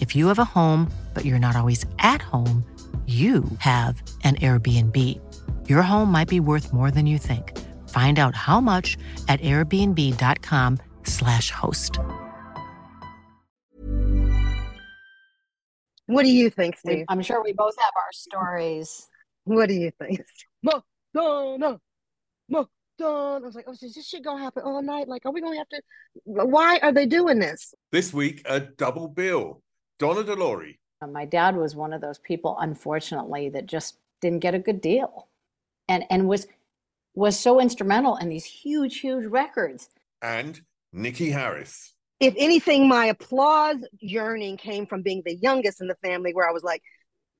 If you have a home, but you're not always at home, you have an Airbnb. Your home might be worth more than you think. Find out how much at airbnb.com/slash host. What do you think, Steve? I'm sure we both have our stories. What do you think? Madonna, Madonna. I was like, oh, is this shit gonna happen all night? Like, are we gonna have to? Why are they doing this? This week, a double bill. Donna De Lory. Uh, My dad was one of those people, unfortunately, that just didn't get a good deal, and and was was so instrumental in these huge, huge records. and Niki Haris. If anything, my applause yearning came from being the youngest in the family, where I was like,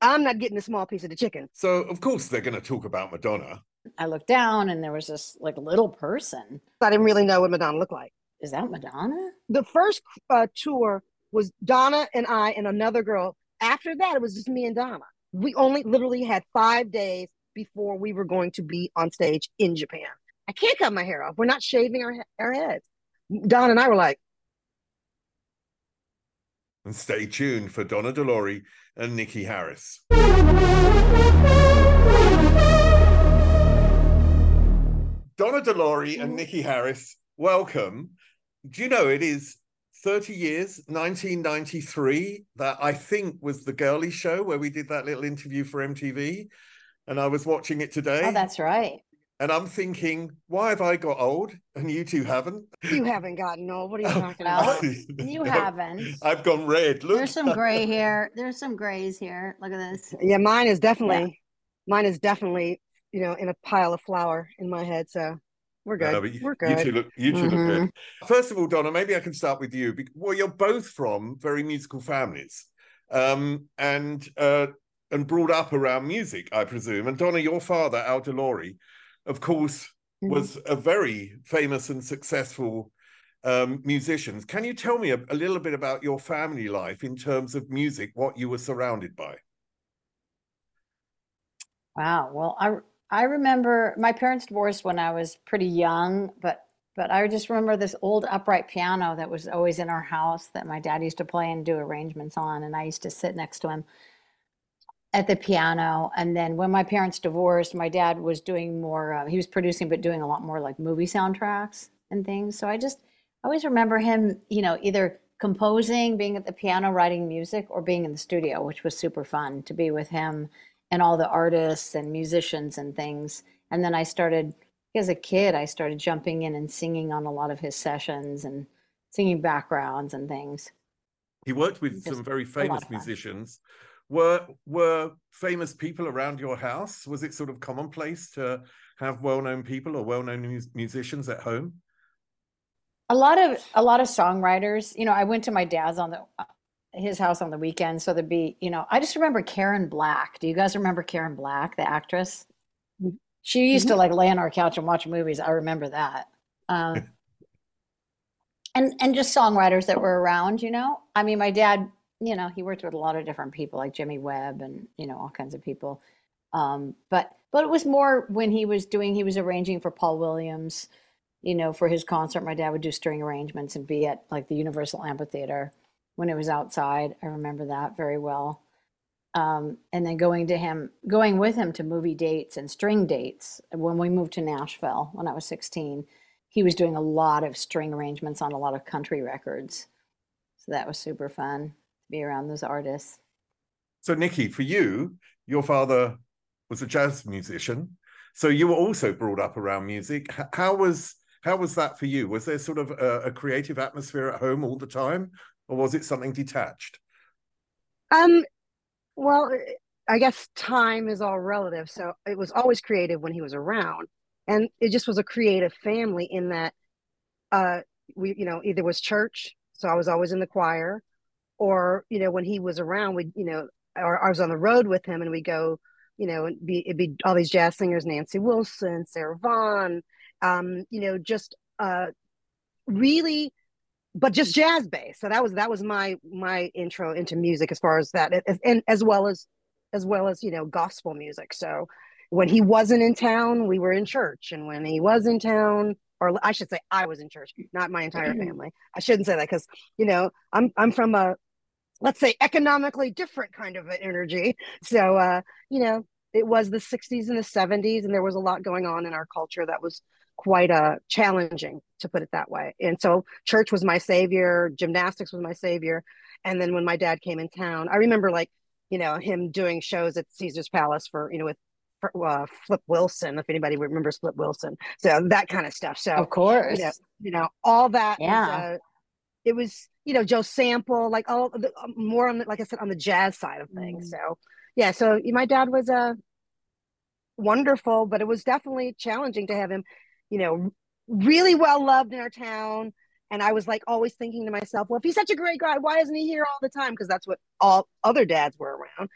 I'm not getting a small piece of the chicken. So, of course, they're going to talk about Madonna. I looked down, and there was this like little person. I didn't really know what Madonna looked like. Is that Madonna? The first uh, tour was Donna and I and another girl. After that, it was just me and Donna. We only literally had five days before we were going to be on stage in Japan. I can't cut my hair off. We're not shaving our, our heads. Donna and I were like, And stay tuned for Donna De Lory and Niki Haris. Donna De Lory and Niki Haris, welcome. Do you know it is 30 years, 1993, that I think was the girly show where we did that little interview for MTV? And I was watching it today. Oh, that's right. and I'm thinking, why have I got old and you two haven't? You haven't gotten old. What are you talking about? You haven't. I've gone red. Look. There's some gray here. There's some grays here. Look at this. Yeah, mine is definitely, mine is definitely, you know, in a pile of flour in my head. So we're good. No, but you, we're good. you good. two look. You two look Mhm. good. First of all, Donna, maybe I can start with you. bec- Well, you're both from very musical families, um, and uh, and brought up around music, I presume. And Donna, your father, Al De Lory, of course, Mhm. was a very famous and successful um, musician. Can you tell me a, a little bit about your family life in terms of music? What you were surrounded by? Wow. Well, I I remember my parents divorced when I was pretty young, but but I just remember this old upright piano that was always in our house that my dad used to play and do arrangements on, and I used to sit next to him at the piano. And then when my parents divorced, my dad was doing more. Uh, he was producing, but doing a lot more like movie soundtracks and things. So I just I always remember him, you know, either composing, being at the piano, writing music, or being in the studio, which was super fun to be with him and all the artists and musicians and things. And then I started, as a kid, I started jumping in and singing on a lot of his sessions and singing backgrounds and things. He worked with Just some very famous musicians. Were were famous people around your house? Was it sort of commonplace to have well-known people or well-known mus- musicians at home? A lot of a lot of songwriters. You know, I went to my dad's on the his house on the weekend, so there'd be, you know, I just remember Karen Black. Do you guys remember Karen Black, the actress? Mhm. She used to like lay on our couch and watch movies. I remember that. Um, and and just songwriters that were around, you know. I mean, my dad, you know, he worked with a lot of different people like Jimmy Webb and, you know, all kinds of people. Um, but but it was more when he was doing he was arranging for Paul Williams, you know, for his concert. My dad would do string arrangements and be at like the Universal Amphitheater when it was outside. I remember that very well. Um, and then going to him, going with him to movie dates and string dates. When we moved to Nashville when I was 16, he was doing a lot of string arrangements on a lot of country records. So that was super fun to be around those artists. So, Niki, for you, your father was a jazz musician. So you were also brought up around music. How was how was that for you? Was there sort of a, a creative atmosphere at home all the time, or was it something detached? Um, well, I guess time is all relative. So it was always creative when he was around, and it just was a creative family in that, uh, we you know either was church, so I was always in the choir, or you know when he was around, we you know, or I was on the road with him, and we go you know, it'd be, it'd be all these jazz singers, Nancy Wilson, Sarah Vaughan, um, you know, just uh, really, but just jazz bass. So that was that was my my intro into music as far as that, and as well as as well as you know gospel music. So when he wasn't in town, we were in church, and when he was in town, or I should say, I was in church, not my entire family. I shouldn't say that because you know I'm I'm from a let's say economically different kind of an energy so uh you know it was the 60s and the 70s and there was a lot going on in our culture that was quite a challenging to put it that way and so church was my savior gymnastics was my savior and then when my dad came in town i remember like you know him doing shows at caesar's palace for you know with uh, Flip Wilson, if anybody remembers Flip Wilson. So that kind of stuff. So of course, you know, you know all that. Yeah. Was, uh, it was you know Joe Sample, like all the, uh, more on the, like I said on the jazz side of things. Mm. So yeah, so my dad was a uh, wonderful, but it was definitely challenging to have him, you know, really well loved in our town. And I was like always thinking to myself, well, if he's such a great guy, why isn't he here all the time? Because that's what all other dads were around.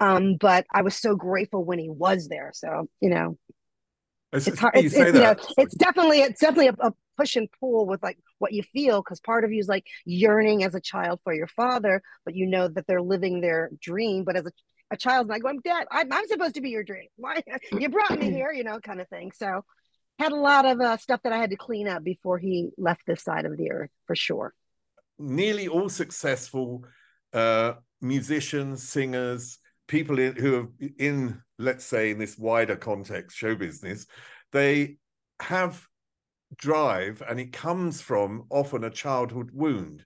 Um, but I was so grateful when he was there. So you know, it's, it's hard. It's, it's, you know, it's definitely it's definitely a, a push and pull with like what you feel because part of you is like yearning as a child for your father but you know that they're living their dream but as a, a child's like going dad I'm, I'm supposed to be your dream why you brought me here you know kind of thing so had a lot of uh, stuff that i had to clean up before he left this side of the earth for sure nearly all successful uh, musicians singers people in, who are in let's say in this wider context show business they have drive and it comes from often a childhood wound.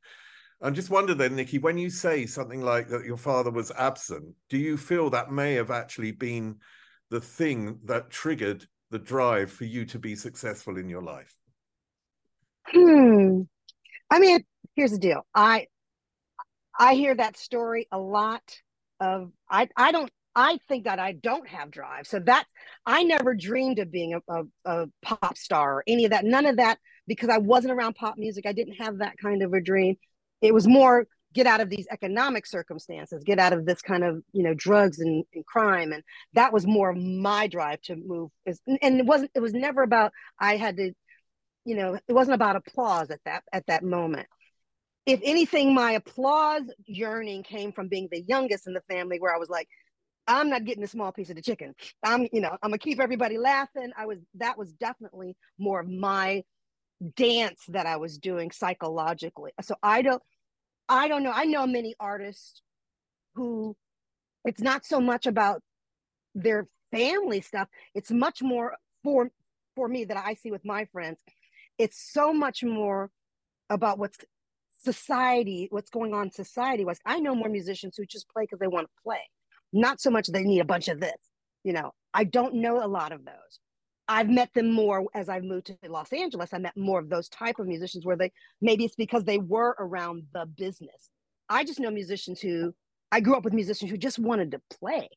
I just wonder then, Niki, when you say something like that your father was absent, do you feel that may have actually been the thing that triggered the drive for you to be successful in your life? Hmm. I mean, here's the deal. I I hear that story a lot of I I don't I think that I don't have drive. So that I never dreamed of being a, a, a, pop star or any of that. None of that because I wasn't around pop music. I didn't have that kind of a dream. It was more get out of these economic circumstances, get out of this kind of you know drugs and, and crime, and that was more my drive to move. And it wasn't. It was never about I had to, you know, it wasn't about applause at that at that moment if anything, my applause yearning came from being the youngest in the family, where I was like, I'm not getting a small piece of the chicken. I'm, you know, I'm gonna keep everybody laughing. I was that was definitely more of my dance that I was doing psychologically. So I don't I don't know. I know many artists who it's not so much about their family stuff. It's much more for for me that I see with my friends. It's so much more about what's society, what's going on society wise. I know more musicians who just play because they want to play not so much they need a bunch of this. You know, I don't know a lot of those. I've met them more as I've moved to Los Angeles. I met more of those type of musicians where they maybe it's because they were around the business. I just know musicians who I grew up with musicians who just wanted to play.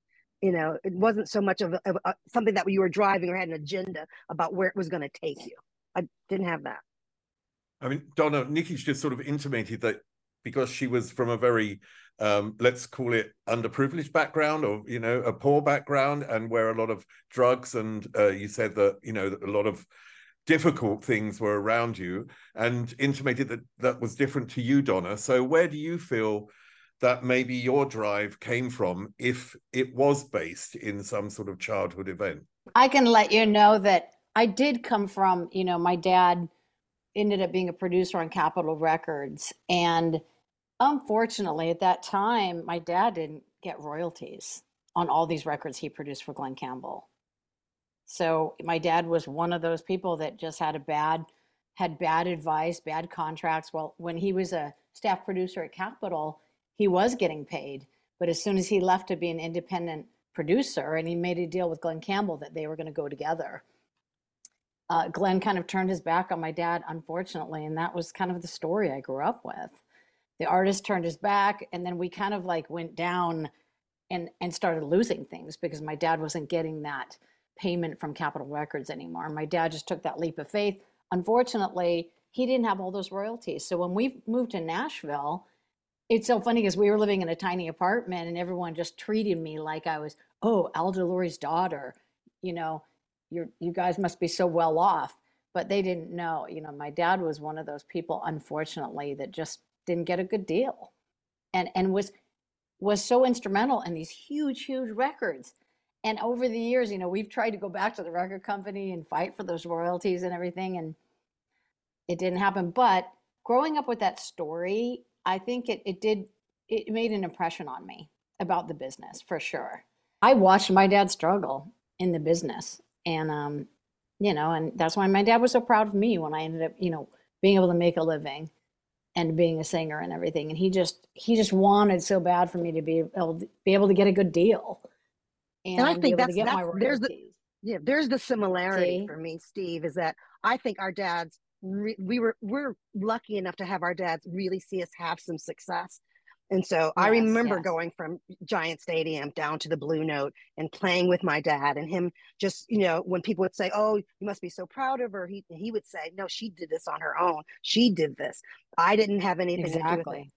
You know, it wasn't so much of, a, of a, something that you were driving or had an agenda about where it was going to take you. I didn't have that. I mean, Donna, Niki's just sort of intimated that because she was from a very um, let's call it underprivileged background or you know a poor background and where a lot of drugs and uh, you said that you know a lot of difficult things were around you and intimated that that was different to you donna so where do you feel that maybe your drive came from if it was based in some sort of childhood event? I can let you know that I did come from, you know, my dad ended up being a producer on Capitol Records. And unfortunately, at that time, my dad didn't get royalties on all these records he produced for Glen Campbell. So my dad was one of those people that just had a bad had bad advice, bad contracts. Well, when he was a staff producer at Capitol, he was getting paid. But as soon as he left to be an independent producer and he made a deal with Glen Campbell that they were going to go together, uh, Glen kind of turned his back on my dad, unfortunately. And that was kind of the story I grew up with. The artist turned his back, and then we kind of like went down and, and started losing things because my dad wasn't getting that payment from Capitol Records anymore. My dad just took that leap of faith. Unfortunately, he didn't have all those royalties. So when we moved to Nashville, it's so funny because we were living in a tiny apartment and everyone just treated me like I was, oh, Al De Lory's daughter. You know, you you guys must be so well off. But they didn't know. You know, my dad was one of those people, unfortunately, that just didn't get a good deal, and and was was so instrumental in these huge, huge records. And over the years, you know, we've tried to go back to the record company and fight for those royalties and everything, and it didn't happen. But growing up with that story, I think it, it did, it made an impression on me about the business for sure. I watched my dad struggle in the business. And, um, you know, and that's why my dad was so proud of me when I ended up, you know, being able to make a living and being a singer and everything. And he just he just wanted so bad for me to be able to be able to get a good deal. And, and I think that's, that's there's the yeah there's the similarity See? for me, Steve, is that I think our dads we were we're lucky enough to have our dads really see us have some success and so yes, I remember yes. going from Giant Stadium down to the Blue Note and playing with my dad and him just, you know, when people would say, Oh, you must be so proud of her, he he would say, No, she did this on her own. She did this. I didn't have anything exactly. to do with it.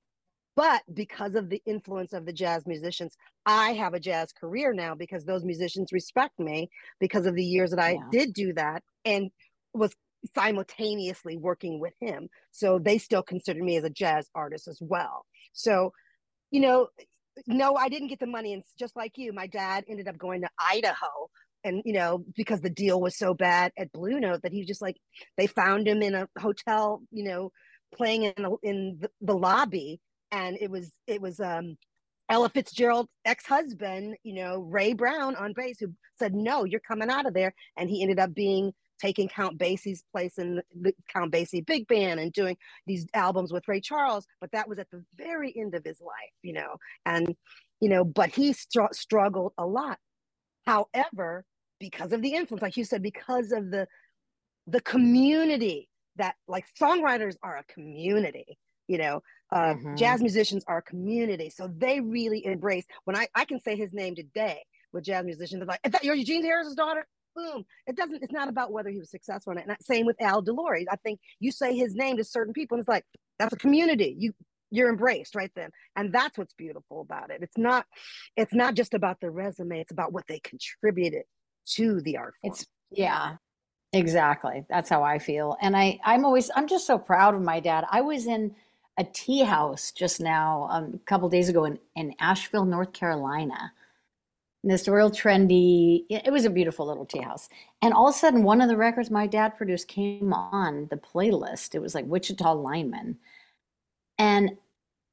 But because of the influence of the jazz musicians, I have a jazz career now because those musicians respect me because of the years that I yeah. did do that and was simultaneously working with him. So they still consider me as a jazz artist as well. So you know, no, I didn't get the money. And just like you, my dad ended up going to Idaho. And, you know, because the deal was so bad at Blue Note that he was just like, they found him in a hotel, you know, playing in, a, in the, the lobby. And it was, it was, um, Ella Fitzgerald ex-husband, you know, Ray Brown on bass, who said, "No, you're coming out of there," and he ended up being taking Count Basie's place in the Count Basie Big Band and doing these albums with Ray Charles. But that was at the very end of his life, you know, and you know, but he str- struggled a lot. However, because of the influence, like you said, because of the the community that like songwriters are a community you know uh, mm-hmm. jazz musicians are a community so they really embrace when i i can say his name today with jazz musicians they're like is that you're eugene harris's daughter boom. It doesn't, it's not about whether he was successful or not. And same with Al De Lory. I think you say his name to certain people and it's like, that's a community. You, you're embraced right then. And that's what's beautiful about it. It's not, it's not just about the resume. It's about what they contributed to the art form. It's, yeah, exactly. That's how I feel. And I, I'm always, I'm just so proud of my dad. I was in, a tea house just now um, a couple days ago in, in Asheville, North Carolina this real trendy it was a beautiful little tea house. And all of a sudden one of the records my dad produced came on the playlist. It was like wichita lineman. And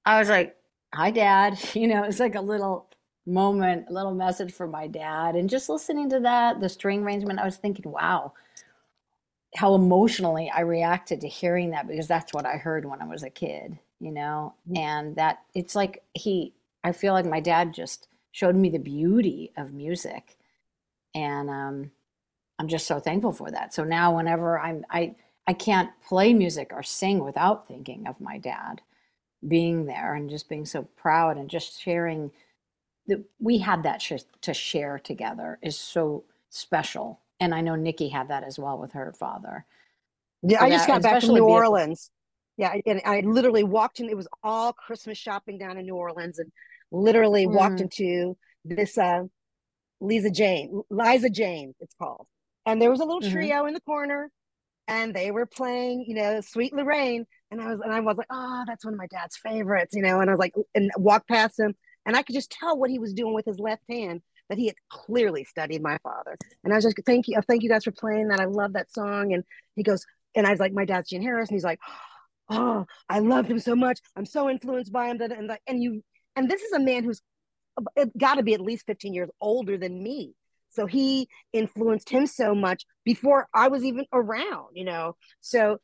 i was like hi dad. You know it's like a little moment a little message from my dad. And just listening to that the string arrangement i was thinking wow how emotionally i reacted to hearing that because that's what i heard when i was a kid you know? Mm-hmm. and that it's like he i feel like my dad just showed me the beauty of music. And um, i'm just so thankful for that. So now whenever i'm i i can't play music or sing without thinking of my dad being there and just being so proud and just sharing that we had that sh- to share together is so special. And i know niki had that as well with her father. Yeah so i just got back from new orleans. Yeah and i literally walked in it was all christmas shopping down in new orleans and literally mm. walked into this uh, Lisa Jane, Liza Jane, it's called. And there was a little mm-hmm. trio in the corner and they were playing, you know, Sweet Lorraine. And I was and I was like, oh, that's one of my dad's favorites, you know. And I was like, and walked past him, and I could just tell what he was doing with his left hand that he had clearly studied my father. And I was just thank you, thank you guys for playing that. I love that song. And he goes, and I was like, my dad's Gene Harris, and he's like, oh, I loved him so much. I'm so influenced by him. That, And like, and you, and this is a man who's got to be at least 15 years older than me. So he influenced him so much before I was even around, you know. So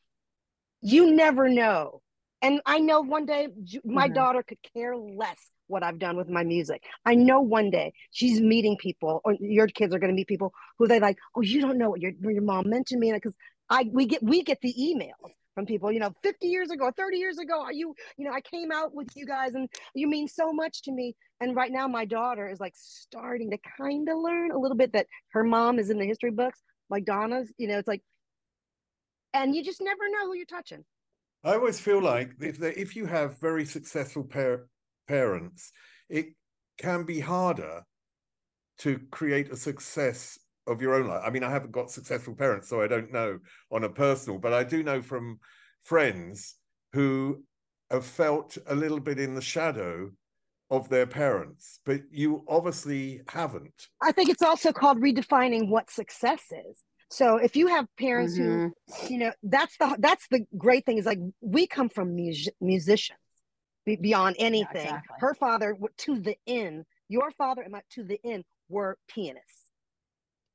you never know. And I know one day my mm-hmm. daughter could care less what I've done with my music. I know one day she's meeting people, or your kids are going to meet people who they like. Oh, you don't know what your your mom meant to me, because I we get we get the emails from people. You know, fifty years ago, thirty years ago, you you know I came out with you guys, and you mean so much to me. And right now, my daughter is like starting to kind of learn a little bit that her mom is in the history books, like Donna's. You know, it's like, and you just never know who you're touching. I always feel like if they, if you have very successful par- parents, it can be harder to create a success of your own life. I mean, I haven't got successful parents, so I don't know on a personal, but I do know from friends who have felt a little bit in the shadow of their parents, but you obviously haven't. I think it's also called redefining what success is. So if you have parents mm-hmm. who, you know, that's the that's the great thing is like we come from mus- musicians beyond anything. Yeah, exactly. Her father to the end, your father and my to the end were pianists.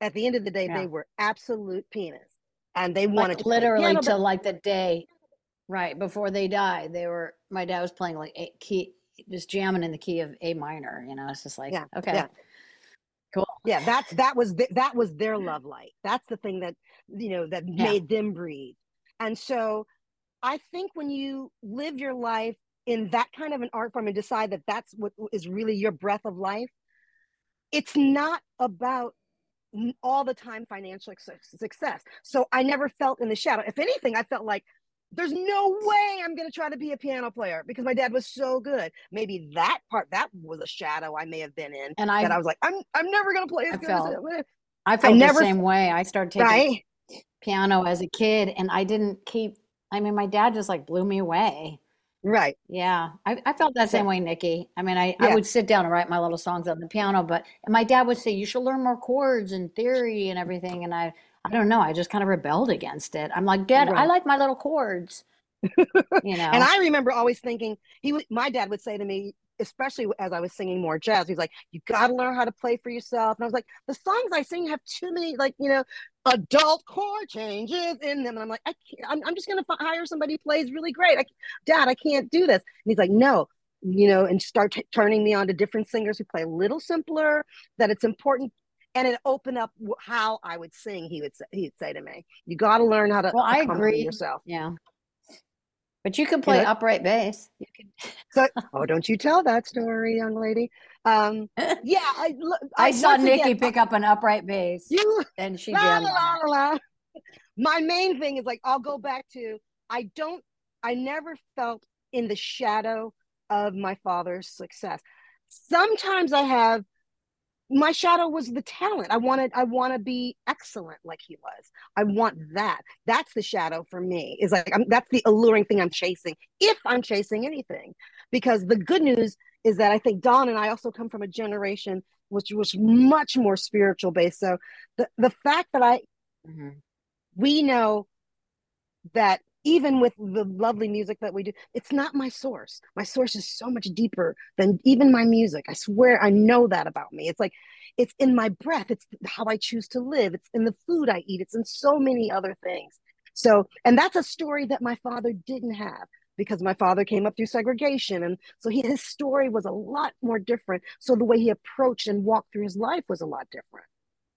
At the end of the day, yeah. they were absolute pianists, and they wanted like, literally piano, to like the day, right before they died. They were. My dad was playing like a key, just jamming in the key of A minor. You know, it's just like yeah, okay. Yeah. Cool. Yeah, that's that was the, that was their love light. That's the thing that you know that made them breathe. And so I think when you live your life in that kind of an art form and decide that that's what is really your breath of life, it's not about all the time financial success. So I never felt in the shadow. If anything, I felt like there's no way I'm going to try to be a piano player because my dad was so good. Maybe that part that was a shadow I may have been in, and I, I was like, I'm I'm never going to play as I good felt, as I felt I never, the same way. I started taking right? piano as a kid, and I didn't keep. I mean, my dad just like blew me away. Right. Yeah. I, I felt that same way, Niki. I mean, I, yeah. I would sit down and write my little songs on the piano, but and my dad would say, you should learn more chords and theory and everything. And I, I don't know. I just kind of rebelled against it. I'm like, Dad, right. I like my little chords. you know. and I remember always thinking he would. My dad would say to me, especially as I was singing more jazz, he's like, "You got to learn how to play for yourself." And I was like, "The songs I sing have too many, like you know, adult chord changes in them." And I'm like, "I can't. I'm, I'm just gonna hire somebody who plays really great." I, Dad, I can't do this. And he's like, "No." You know, and start t- turning me on to different singers who play a little simpler. That it's important and it opened up how I would sing. He would say, he'd say to me, "You got to learn how to." Well, I agree. Yourself. Yeah, but you can play upright bass. You can. so, oh, don't you tell that story, young lady. Um, yeah, I, I, I saw Niki again, pick up an upright bass. You and she la, la, la, la. My main thing is like I'll go back to I don't I never felt in the shadow of my father's success. Sometimes I have my shadow was the talent. I wanted i want to be excellent like he was. I want that. That's the shadow for me. Is like I'm, that's the alluring thing i'm chasing if i'm chasing anything. Because the good news is that i think don and i also come from a generation which was much more spiritual based. So the, the fact that i mm-hmm. we know that even with the lovely music that we do it's not my source. My source is so much deeper than even my music. I swear i know that about me. It's like it's in my breath. It's how i choose to live. It's in the food i eat. It's in so many other things. So and that's a story that my father didn't have because my father came up through segregation. And so he, his story was a lot more different. So the way he approached and walked through his life was a lot different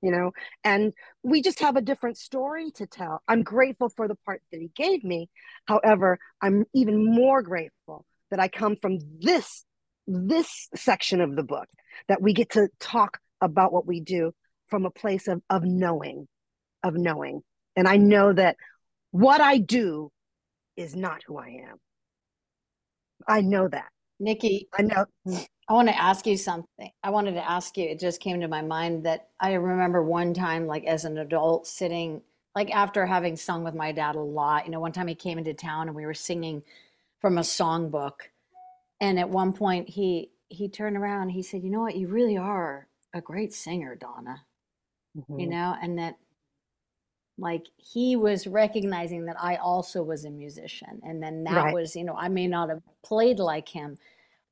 you know and we just have a different story to tell. I'm grateful for the part that he gave me. However i'm even more grateful that i come from this this section of the book that we get to talk about what we do from a place of of knowing of knowing. And i know that what i do is not who i am. I know that. Niki. I know hmm. I want to ask you something. I wanted to ask you, it just came to my mind that I remember one time, like as an adult, sitting like after having sung with my dad a lot, you know, one time he came into town and we were singing from a songbook. And at one point he he turned around, he said, You know what, you really are a great singer, Donna. Mm-hmm. You know, and that like he was recognizing that I also was a musician. And then that right. was, you know, I may not have played like him,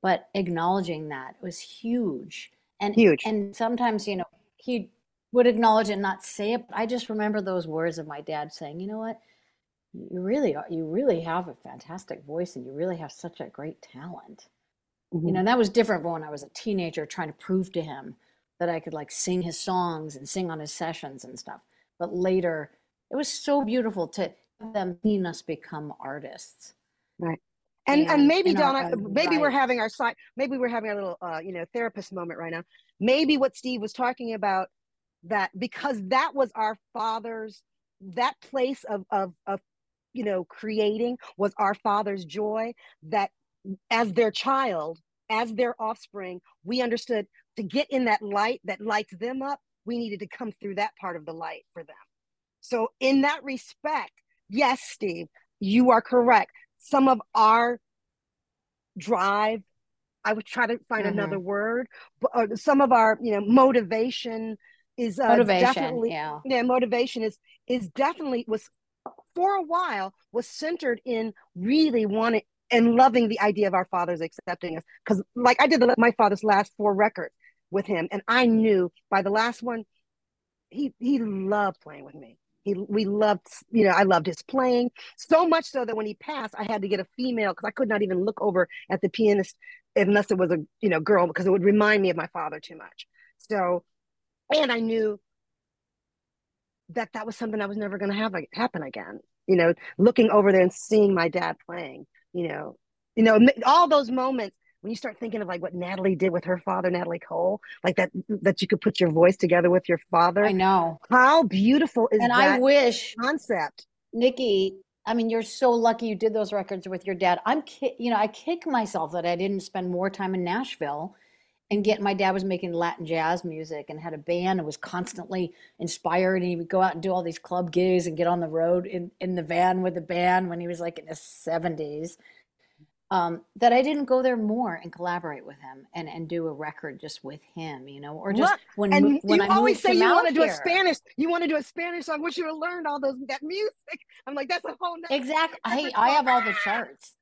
but acknowledging that was huge. And huge. And sometimes, you know, he would acknowledge it and not say it. But I just remember those words of my dad saying, you know what? You really are, you really have a fantastic voice and you really have such a great talent. Mm-hmm. You know, that was different when I was a teenager trying to prove to him that I could like sing his songs and sing on his sessions and stuff. But later, it was so beautiful to them seeing us become artists. Right. And, and, and maybe Donna, maybe right. we're having our side, maybe we're having a little, uh, you know, therapist moment right now. Maybe what Steve was talking about that because that was our father's that place of of of you know creating was our father's joy that as their child as their offspring we understood to get in that light that lights them up we needed to come through that part of the light for them so in that respect yes steve you are correct some of our drive i would try to find mm-hmm. another word but uh, some of our you know motivation is uh, motivation, definitely yeah. yeah motivation is is definitely was for a while was centered in really wanting and loving the idea of our fathers accepting us because like i did the, my father's last four records with him and i knew by the last one he he loved playing with me he we loved you know i loved his playing so much so that when he passed i had to get a female because i could not even look over at the pianist unless it was a you know girl because it would remind me of my father too much so and I knew that that was something I was never going to have happen again. You know, looking over there and seeing my dad playing. You know, you know all those moments when you start thinking of like what Natalie did with her father, Natalie Cole, like that mm, that you could put your voice together with your father. I know how beautiful is and that I wish concept, Niki. I mean, you're so lucky you did those records with your dad. I'm, you know, I kick myself that I didn't spend more time in Nashville and get my dad was making Latin jazz music and had a band and was constantly inspired and he would go out and do all these club gigs and get on the road in, in the van with the band when he was like in his 70s um, that I didn't go there more and collaborate with him and, and do a record just with him, you know, or just Look, when and when you I always say you want to do a Spanish, you want to do a Spanish song. Wish you would learned all those that music. I'm like, that's a whole exactly. Hey, I have all the charts,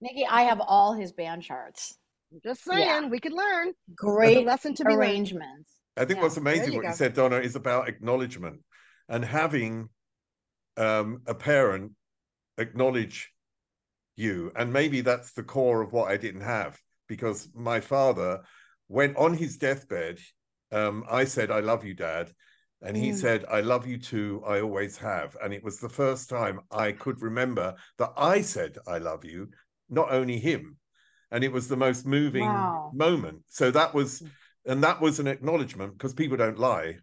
Niki. I have all his band charts just saying, yeah. we could learn. Great lesson to be arrangements. I think yeah. what's amazing, what you said, Donna, is about acknowledgement and having um, a parent acknowledge you. And maybe that's the core of what I didn't have because my father went on his deathbed. Um, I said, I love you, Dad. And he mm. said, I love you too. I always have. And it was the first time I could remember that I said, I love you, not only him and it was the most moving wow. moment so that was mm. and that was an acknowledgement because people don't lie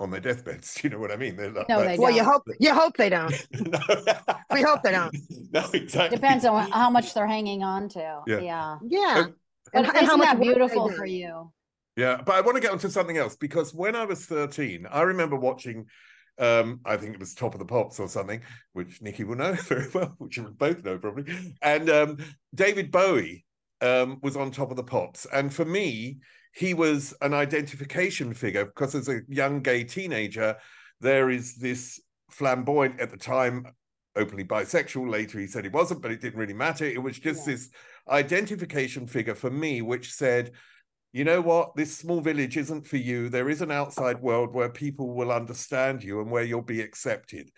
on their deathbeds. You know what I mean? They're like, no, they well, don't. you hope you hope they don't. we hope they don't. No, exactly. Depends on how much they're hanging on to. Yeah, yeah. yeah. And, and, isn't that beautiful for you? Yeah, but I want to get onto something else because when I was thirteen, I remember watching um, I think it was Top of the Pops or something, which Niki will know very well, which we both know probably. And um, David Bowie um, was on Top of the Pops. And for me, he was an identification figure because as a young gay teenager, there is this flamboyant at the time, openly bisexual. Later, he said he wasn't, but it didn't really matter. It was just yeah. this identification figure for me, which said, you know what? This small village isn't for you. There is an outside world where people will understand you and where you'll be accepted.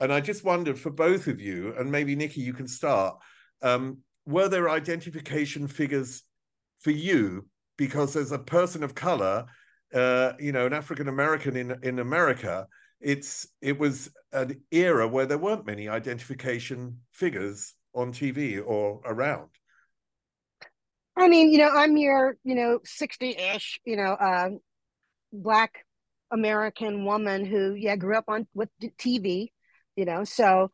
And I just wondered for both of you, and maybe Niki, you can start. Um, were there identification figures for you? Because as a person of color, uh, you know, an African American in in America, it's it was an era where there weren't many identification figures on TV or around. I mean, you know, I'm your, you know, 60-ish, you know, uh, black American woman who, yeah, grew up on with TV, you know, so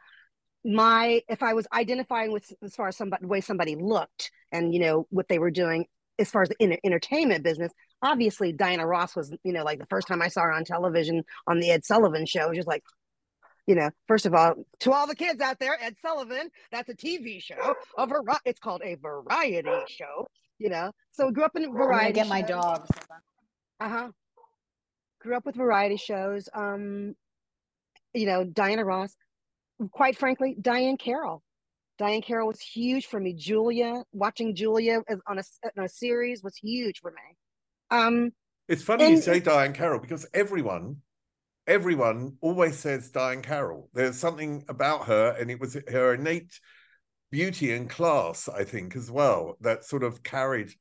my if I was identifying with as far as somebody the way somebody looked and you know what they were doing as far as the in, entertainment business, obviously Diana Ross was, you know, like the first time I saw her on television on the Ed Sullivan show, just like, you know, first of all, to all the kids out there, Ed Sullivan, that's a TV show. A vari- it's called a variety show, you know. So we grew up in a variety. I get my dog. Uh huh. Grew up with variety shows. Um, you know, Diana Ross. Quite frankly, Diahann Carroll. Diahann Carroll was huge for me. Julia, watching Julia on a, on a series was huge for me. Um, it's funny and, you say Diane Carroll because everyone everyone always says Diane Carroll. There's something about her, and it was her innate beauty and class, I think, as well, that sort of carried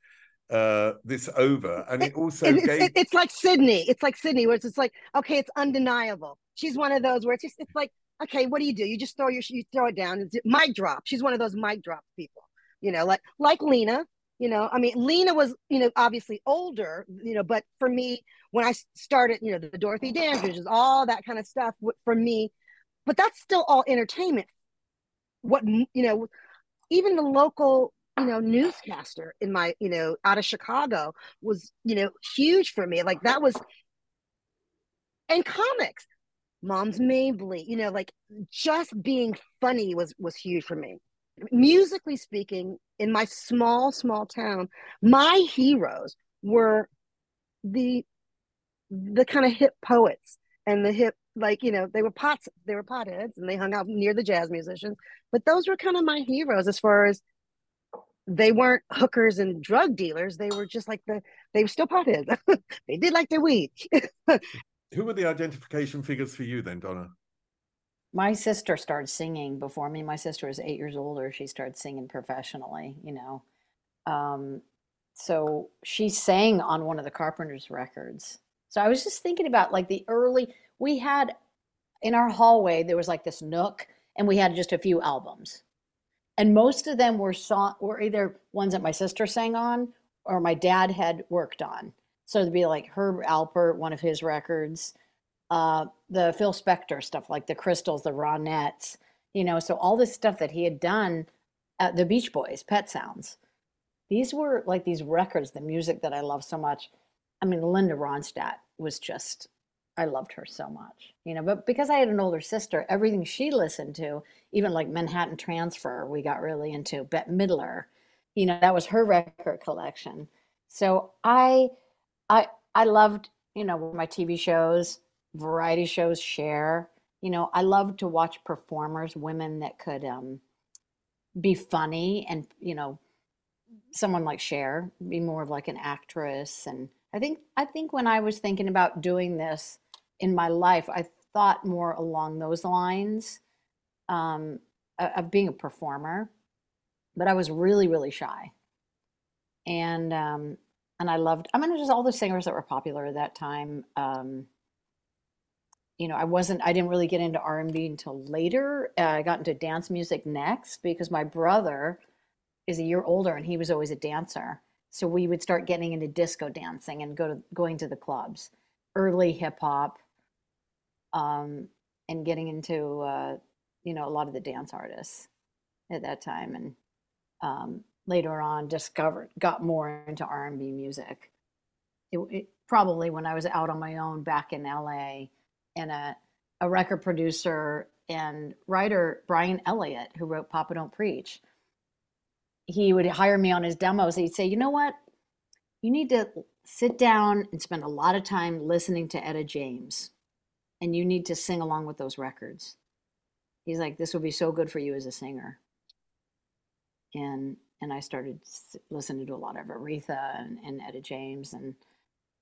uh, this over. And it also it, gave. It's, it's like Sidney. It's like Sidney, where it's just like, okay, it's undeniable. She's one of those where it's just, it's like, okay, what do you do? You just throw your, you throw it down. It's mic drop. She's one of those mic drop people, you know, like like Lena. You know, I mean, Lena was, you know, obviously older, you know, but for me, when I started, you know, the Dorothy Dandridges, all that kind of stuff for me, but that's still all entertainment. What, you know, even the local, you know, newscaster in my, you know, out of Chicago was, you know, huge for me. Like that was, and comics, Moms mm-hmm. Mabley, you know, like just being funny was was huge for me. Musically speaking, in my small, small town, my heroes were the the kind of hip poets and the hip like you know they were pots they were potheads and they hung out near the jazz musicians but those were kind of my heroes as far as they weren't hookers and drug dealers. They were just like the they were still potheads. They did like their weed who were the identification figures for you then donna my sister started singing before me. My sister was eight years older. She started singing professionally, you know. Um, so she sang on one of the Carpenters records. So I was just thinking about like the early, we had in our hallway, there was like this nook, and we had just a few albums. And most of them were song, were either ones that my sister sang on or my dad had worked on. So it'd be like Herb Alpert, one of his records uh, the Phil Spector stuff, like the Crystals, the Ronettes, you know, so all this stuff that he had done at the Beach Boys, Pet Sounds. These were like these records, the music that I love so much. I mean, Linda Ronstadt was just, I loved her so much, you know, but because I had an older sister, everything she listened to, even like Manhattan Transfer, we got really into Bette Midler, you know, that was her record collection. So I, I, I loved, you know, my TV shows, variety shows Cher. You know, I loved to watch performers, women that could um, be funny and, you know, someone like Cher, be more of like an actress. And I think, I think when I was thinking about doing this in my life, I thought more along those lines um, of being a performer, but I was really, really shy. And, um, and I loved, I mean, just all the singers that were popular at that time. Um, you know, I wasn't, I didn't really get into R&B until later. Uh, I got into dance music next because my brother is a year older and he was always a dancer. So we would start getting into disco dancing and go to going to the clubs, early hip hop, um, and getting into uh, you know a lot of the dance artists at that time, and um, later on discovered got more into R and B music. It, it, probably when I was out on my own back in LA and a, a record producer and writer, Brian Elliot, who wrote Papa Don't Preach. He would hire me on his demos. He'd say, you know what? You need to sit down and spend a lot of time listening to Etta James, and you need to sing along with those records. He's like, this will be so good for you as a singer. And and I started listening to a lot of Aretha and, and Etta James, and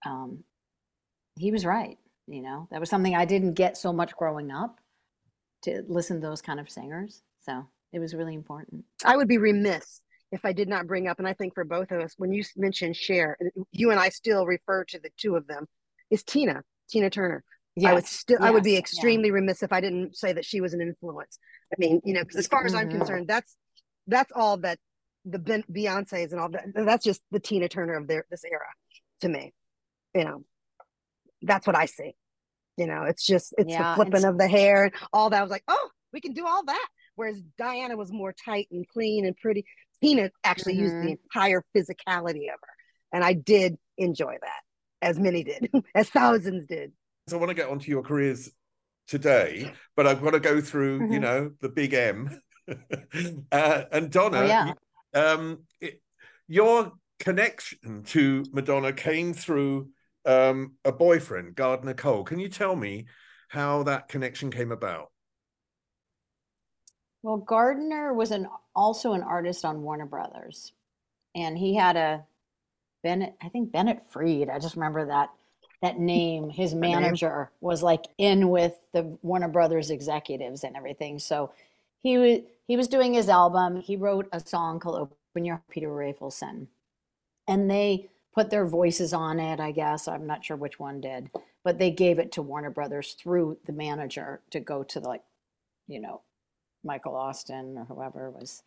um, he was right. You know, that was something I didn't get so much growing up to listen to those kind of singers. So it was really important. I would be remiss if I did not bring up, and I think for both of us, when you mentioned Cher, you and I still refer to the two of them, is Tina, Tina Turner. Yes. I would still, yes. I would be extremely yeah. remiss if I didn't say that she was an influence. I mean, you know, because as far as mm-hmm. I'm concerned, that's that's all that the Beyonces and all that. That's just the Tina Turner of their this era to me. You know, that's what I see. You know, it's just it's yeah, the flipping of the hair and all that. I was like, oh, we can do all that. Whereas Diana was more tight and clean and pretty. Tina actually mm-hmm. used the mm-hmm. entire physicality of her. And I did enjoy that, as many did, as thousands did. So I want to get onto your careers today, but I've got to go through, mm-hmm. you know, the big M. uh, and Donna, oh, yeah. Um, it, your connection to Madonna came through um, a boyfriend, Gardner Cole. Can you tell me how that connection came about? Well, Gardner was an also an artist on Warner Brothers, and he had a Bennett. I think Bennett Freed. I just remember that that name. His manager was like in with the Warner Brothers executives and everything. So he was he was doing his album. He wrote a song called "Open Your Peter Rafelson," and they put their voices on it. I guess I'm not sure which one did, but they gave it to Warner Brothers through the manager to go to the, like, you know, Michael Ostin or whoever was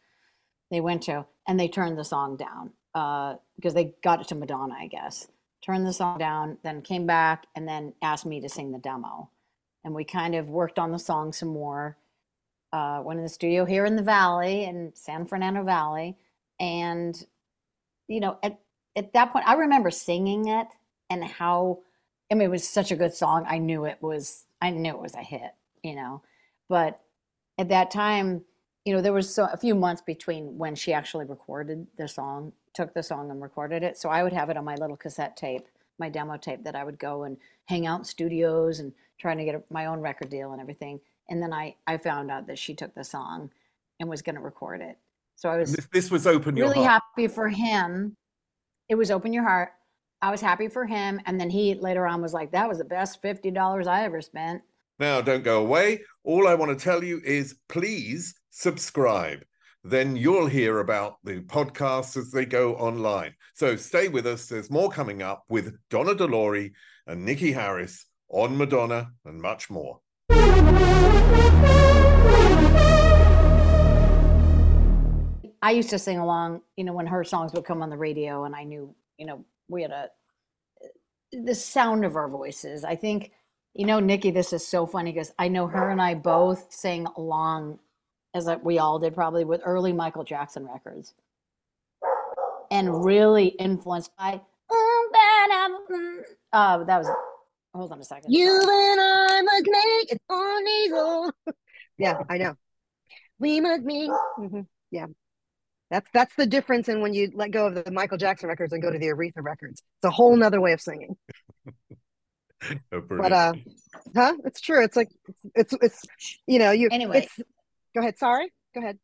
they went to, and they turned the song down uh, because they got it to Madonna, I guess. Turned the song down, then came back and then asked me to sing the demo, and we kind of worked on the song some more. Uh, went in the studio here in the Valley in San Fernando Valley, and you know, at at that point, I remember singing it and how. I mean, it was such a good song. I knew it was. I knew it was a hit, you know, but at that time, you know, there was so, a few months between when she actually recorded the song, took the song and recorded it. So I would have it on my little cassette tape, my demo tape that I would go and hang out in studios and trying to get my own record deal and everything. And then I, I found out that she took the song and was going to record it. So I was this, this was open really happy for him. It was open your heart. I was happy for him. And then he later on was like, that was the best $50 I ever spent. Now, don't go away. All I want to tell you is please subscribe. Then you'll hear about the podcasts as they go online. So stay with us. There's more coming up with Donna De Lory and Niki Haris on Madonna and much more. I used to sing along, you know, when her songs would come on the radio, and I knew, you know, we had a the sound of our voices. I think you know, Niki, this is so funny because I know her and I both sang along, as we all did probably, with early Michael Jackson records, and really influenced by. Uh, that was. Hold on a second. You and I must make it on these yeah, I know. We must make. Mm-hmm. Yeah, that's that's the difference in when you let go of the Michael Jackson records and go to the Aretha records. It's a whole nother way of singing. oh, but uh, huh? It's true. It's like it's it's you know you anyway. go ahead. Sorry. Go ahead.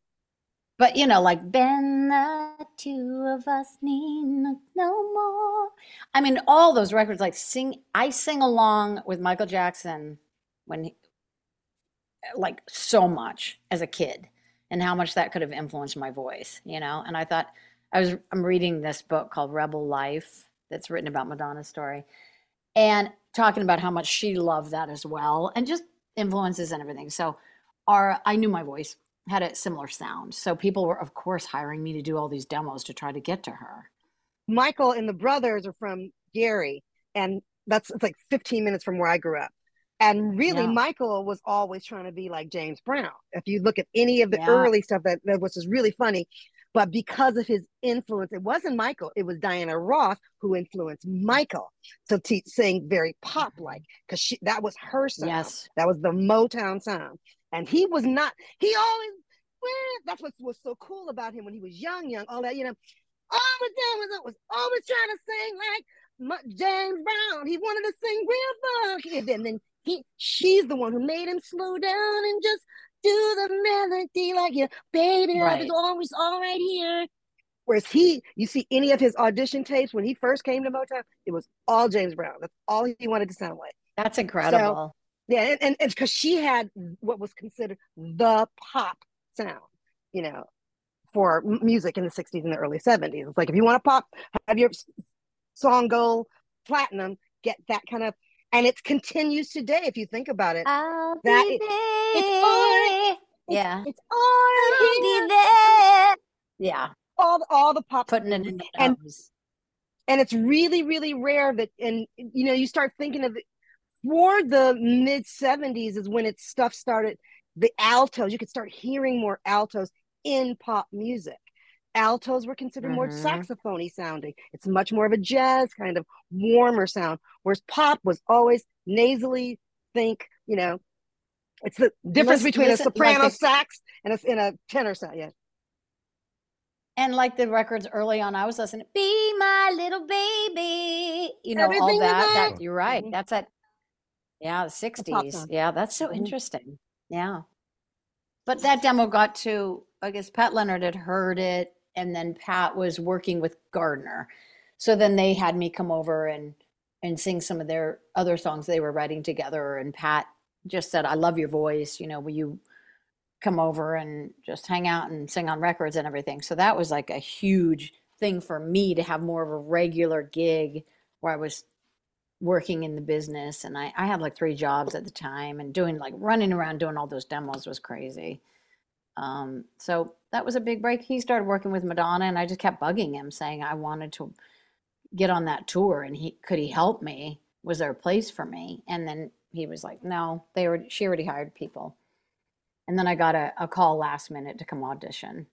But you know, like Ben, the two of us need no more. I mean, all those records. Like sing, I sing along with Michael Jackson when, he, like, so much as a kid, and how much that could have influenced my voice. You know, and I thought I was I'm reading this book called Rebel Life that's written about Madonna's story, and talking about how much she loved that as well and just influences and everything. So our I knew my voice had a similar sound. So people were of course hiring me to do all these demos to try to get to her. Michael and the brothers are from Gary and that's it's like 15 minutes from where I grew up. And really, yeah. Michael was always trying to be like James Brown. If you look at any of the yeah. early stuff that, that was just really funny, but because of his influence, it wasn't Michael, it was Diana Ross who influenced Michael to te- sing very pop like, because she that was her sound. Yes. That was the Motown sound. And he was not, he always, well, that's what was so cool about him when he was young, young, all that, you know, all the time was, was always trying to sing like James Brown. He wanted to sing real funky. And then, then he, she's the one who made him slow down and just do the melody like your baby right. love is always all right here. Whereas he, you see any of his audition tapes when he first came to Motown, it was all James Brown. That's all he wanted to sound like. That's incredible. So, yeah, and and because she had what was considered the pop sound, you know, for music in the '60s and the early '70s. It's like if you want to pop, have your song go platinum, get that kind of and it continues today if you think about it. I'll that be it, there. it's all yeah. it's, it's all I'll be there. yeah. All all the pop putting it in the and, and it's really really rare that and you know you start thinking of it for the mid 70s is when it stuff started the altos you could start hearing more altos in pop music altos were considered mm-hmm. more saxophony sounding. It's much more of a jazz kind of warmer sound, whereas pop was always nasally, think, you know, It's the difference Listen- between listen, a soprano like the- sax and a, and a tenor sax. Yeah. And like the records early on, I was listening, Be My Little Baby. You know, all that. That you're right. Mhm. That's at yeah, the sixties. Yeah, that's so Mhm. interesting. Yeah. But that demo got to, I guess Pat Leonard had heard it, and then Pat was working with Gardner. So then they had me come over and and sing some of their other songs they were writing together. And Pat just said, I love your voice. You know, will you come over and just hang out and sing on records and everything. So that was like a huge thing for me to have more of a regular gig where I was working in the business and I, I had like three jobs at the time and doing like running around doing all those demos was crazy. Um, so that was a big break. He started working with Madonna and I just kept bugging him saying I wanted to get on that tour and he could he help me? Was there a place for me? And then he was like, No, they were she already hired people. And then I got a, a call last minute to come audition.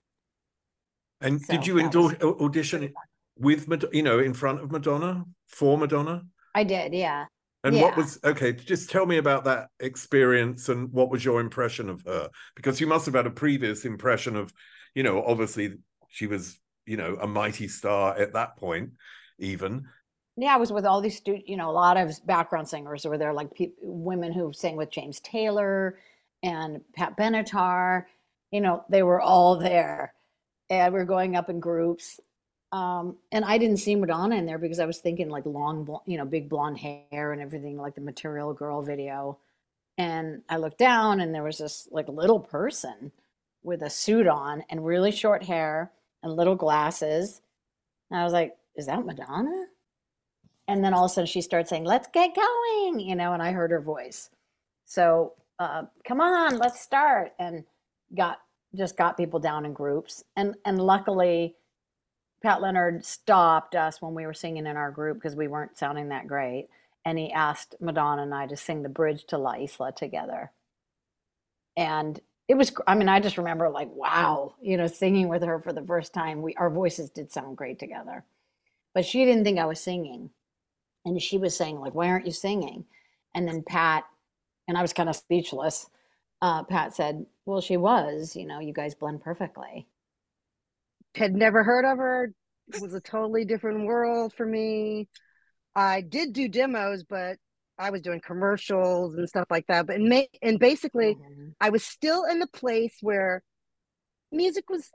And So did you was audition with Mad- you know in front of Madonna for Madonna? I did, yeah. And what was okay? Just tell me about that experience and what was your impression of her? Because you must have had a previous impression of, you know, obviously she was, you know, a mighty star at that point, even. Yeah, I was with all these, stu- you know, a lot of background singers were there, like pe- women who sang with James Taylor and Pat Benatar. You know, they were all there, and we're going up in groups. Um, and I didn't see Madonna in there because I was thinking like long, you know, big blonde hair and everything, like the Material Girl video. And I looked down, and there was this like little person with a suit on and really short hair and little glasses. And I was like, "Is that Madonna?" and then all of a sudden she starts saying let's get going you know and i heard her voice so uh, come on let's start and got just got people down in groups and and luckily pat leonard stopped us when we were singing in our group because we weren't sounding that great and he asked madonna and i to sing the bridge to la isla together. And it was, I mean i just remember like wow you know singing with her for the first time. We our voices did sound great together. But she didn't think i was singing and she was saying like why aren't you singing? And then pat and i was kind of speechless uh, pat said well she was you know you guys blend perfectly Had never heard of her. It was a totally different world for me. I did do demos, but I was doing commercials and stuff like that. But in ma- and basically, Mhm. I was still in the place where music was,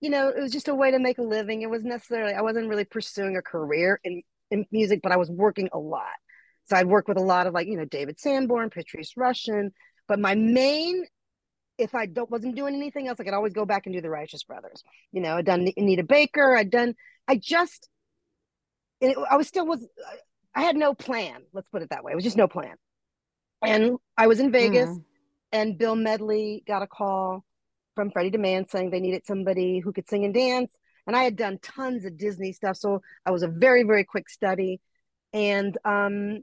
you know, it was just a way to make a living. It was necessarily, I wasn't really pursuing a career in, in music, but I was working a lot. So I'd work with a lot of like, you know, David Sanborn, Patrice Rushen. But my main, if I don't, wasn't doing anything else, I could always go back and do the Righteous Brothers. You know, I'd done Anita Baker. I'd done, I just, and it, I was still was, I had no plan. Let's put it that way. It was just no plan. And I was in Vegas Mhm. and Bill Medley got a call from Freddie DeMann saying they needed somebody who could sing and dance. And I had done tons of Disney stuff, so I was a very, very quick study. And um,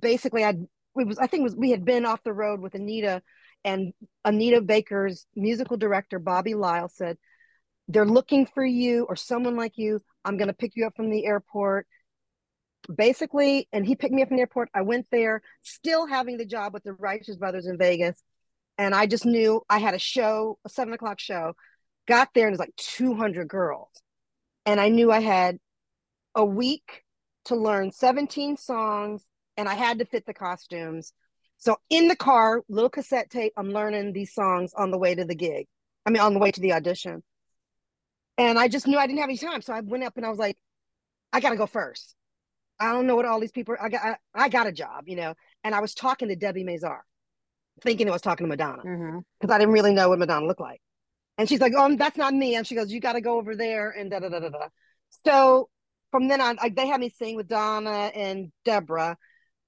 Basically, I we was I think was we had been off the road with Anita, and Anita Baker's musical director Bobby Lyle said, "They're looking for you or someone like you. I'm going to pick you up from the airport." Basically, and he picked me up from the airport. I went there, still having the job with the Righteous Brothers in Vegas, and I just knew I had a show, a seven o'clock show. Got there and it was like 200 girls, and I knew I had a week to learn 17 songs and I had to fit the costumes. So in the car, little cassette tape, I'm learning these songs on the way to the gig. I mean, on the way to the audition. And I just knew I didn't have any time. So I went up and I was like, I got to go first. I don't know what all these people I got I, I, got a job, you know. And I was talking to Debi Mazar, thinking I was talking to Madonna. Because mm-hmm. I didn't really know what Madonna looked like. And she's like, Oh, that's not me. And she goes, You gotta go over there and da da da da da. So from then on, like they had me sing with Donna and Deborah.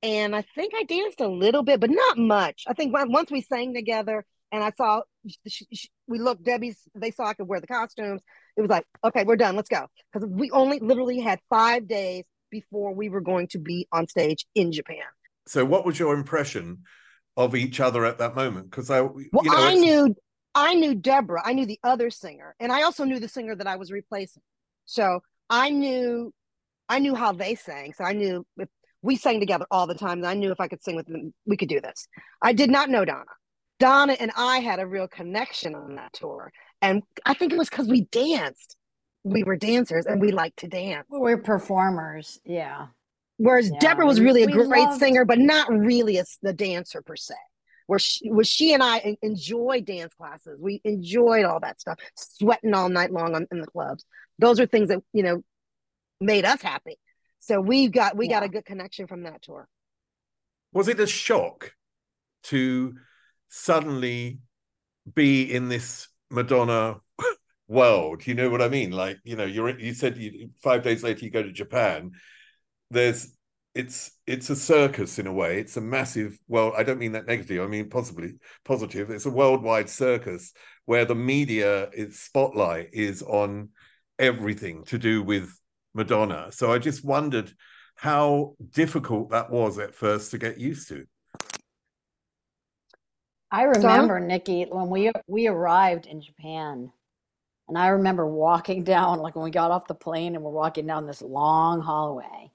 And I think I danced a little bit, but not much. I think once we sang together and I saw she, she, we looked Debbie's, they saw I could wear the costumes. It was like, okay, we're done. Let's go. Because we only literally had five days before we were going to be on stage in Japan. So, what was your impression of each other at that moment? Because I, well, you know, I knew, I knew Deborah. I knew the other singer, and I also knew the singer that I was replacing. So I knew, I knew how they sang. So I knew if we sang together all the time, and I knew if I could sing with them, we could do this. I did not know Donna. Donna and I had a real connection on that tour. And I think it was because we danced. We were dancers and we liked to dance. We're performers. Yeah. Whereas yeah. Deborah was really a great loved... singer, but not really a, the dancer per se. Where she, where she and I enjoyed dance classes. We enjoyed all that stuff, sweating all night long on, in the clubs. Those are things that, you know, made us happy. So we got we yeah. got a good connection from that tour. Was it a shock to suddenly be in this Madonna world. You know what I mean? Like, you know, you're you said you, five days later you go to Japan. There's it's it's a circus in a way. It's a massive well, I don't mean that negative, I mean possibly positive. It's a worldwide circus where the media its spotlight is on everything to do with Madonna. So I just wondered how difficult that was at first to get used to. I remember Niki when we we arrived in Japan, and I remember walking down like when we got off the plane and we're walking down this long hallway,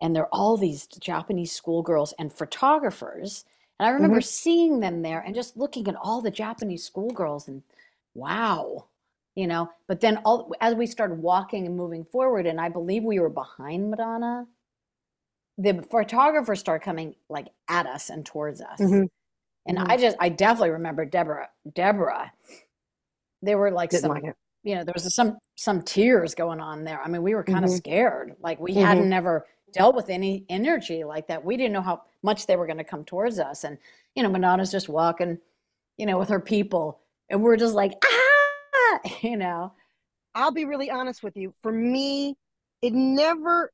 and there are all these Japanese schoolgirls and photographers, and I remember mm-hmm. seeing them there and just looking at all the Japanese schoolgirls and wow, you know. But then all as we started walking and moving forward, and I believe we were behind Madonna, the photographers start coming like at us and towards us. Mm-hmm and mm-hmm. I just, I definitely remember Deborah, Deborah, there were like Didn't some, like you know, there was some, some tears going on there. I mean, we were kind of mm-hmm. scared. Like we mm-hmm. hadn't never dealt with any energy like that. We didn't know how much they were going to come towards us. And, you know, Madonna's just walking, you know, with her people and we're just like, ah, you know. I'll be really honest with you. For me, it never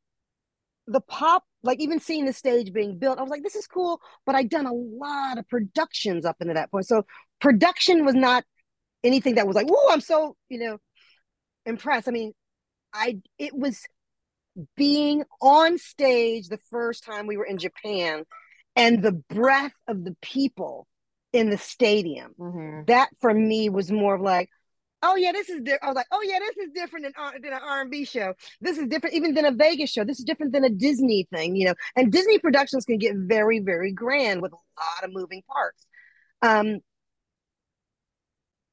the pop like even seeing the stage being built i was like this is cool but i'd done a lot of productions up into that point so production was not anything that was like oh i'm so you know impressed i mean i it was being on stage the first time we were in japan and the breath of the people in the stadium mm-hmm. that for me was more of like oh yeah, this is. Di-. I was like, oh yeah, this is different than, uh, than an R and B show. This is different even than a Vegas show. This is different than a Disney thing, you know. And Disney productions can get very, very grand with a lot of moving parts. Um,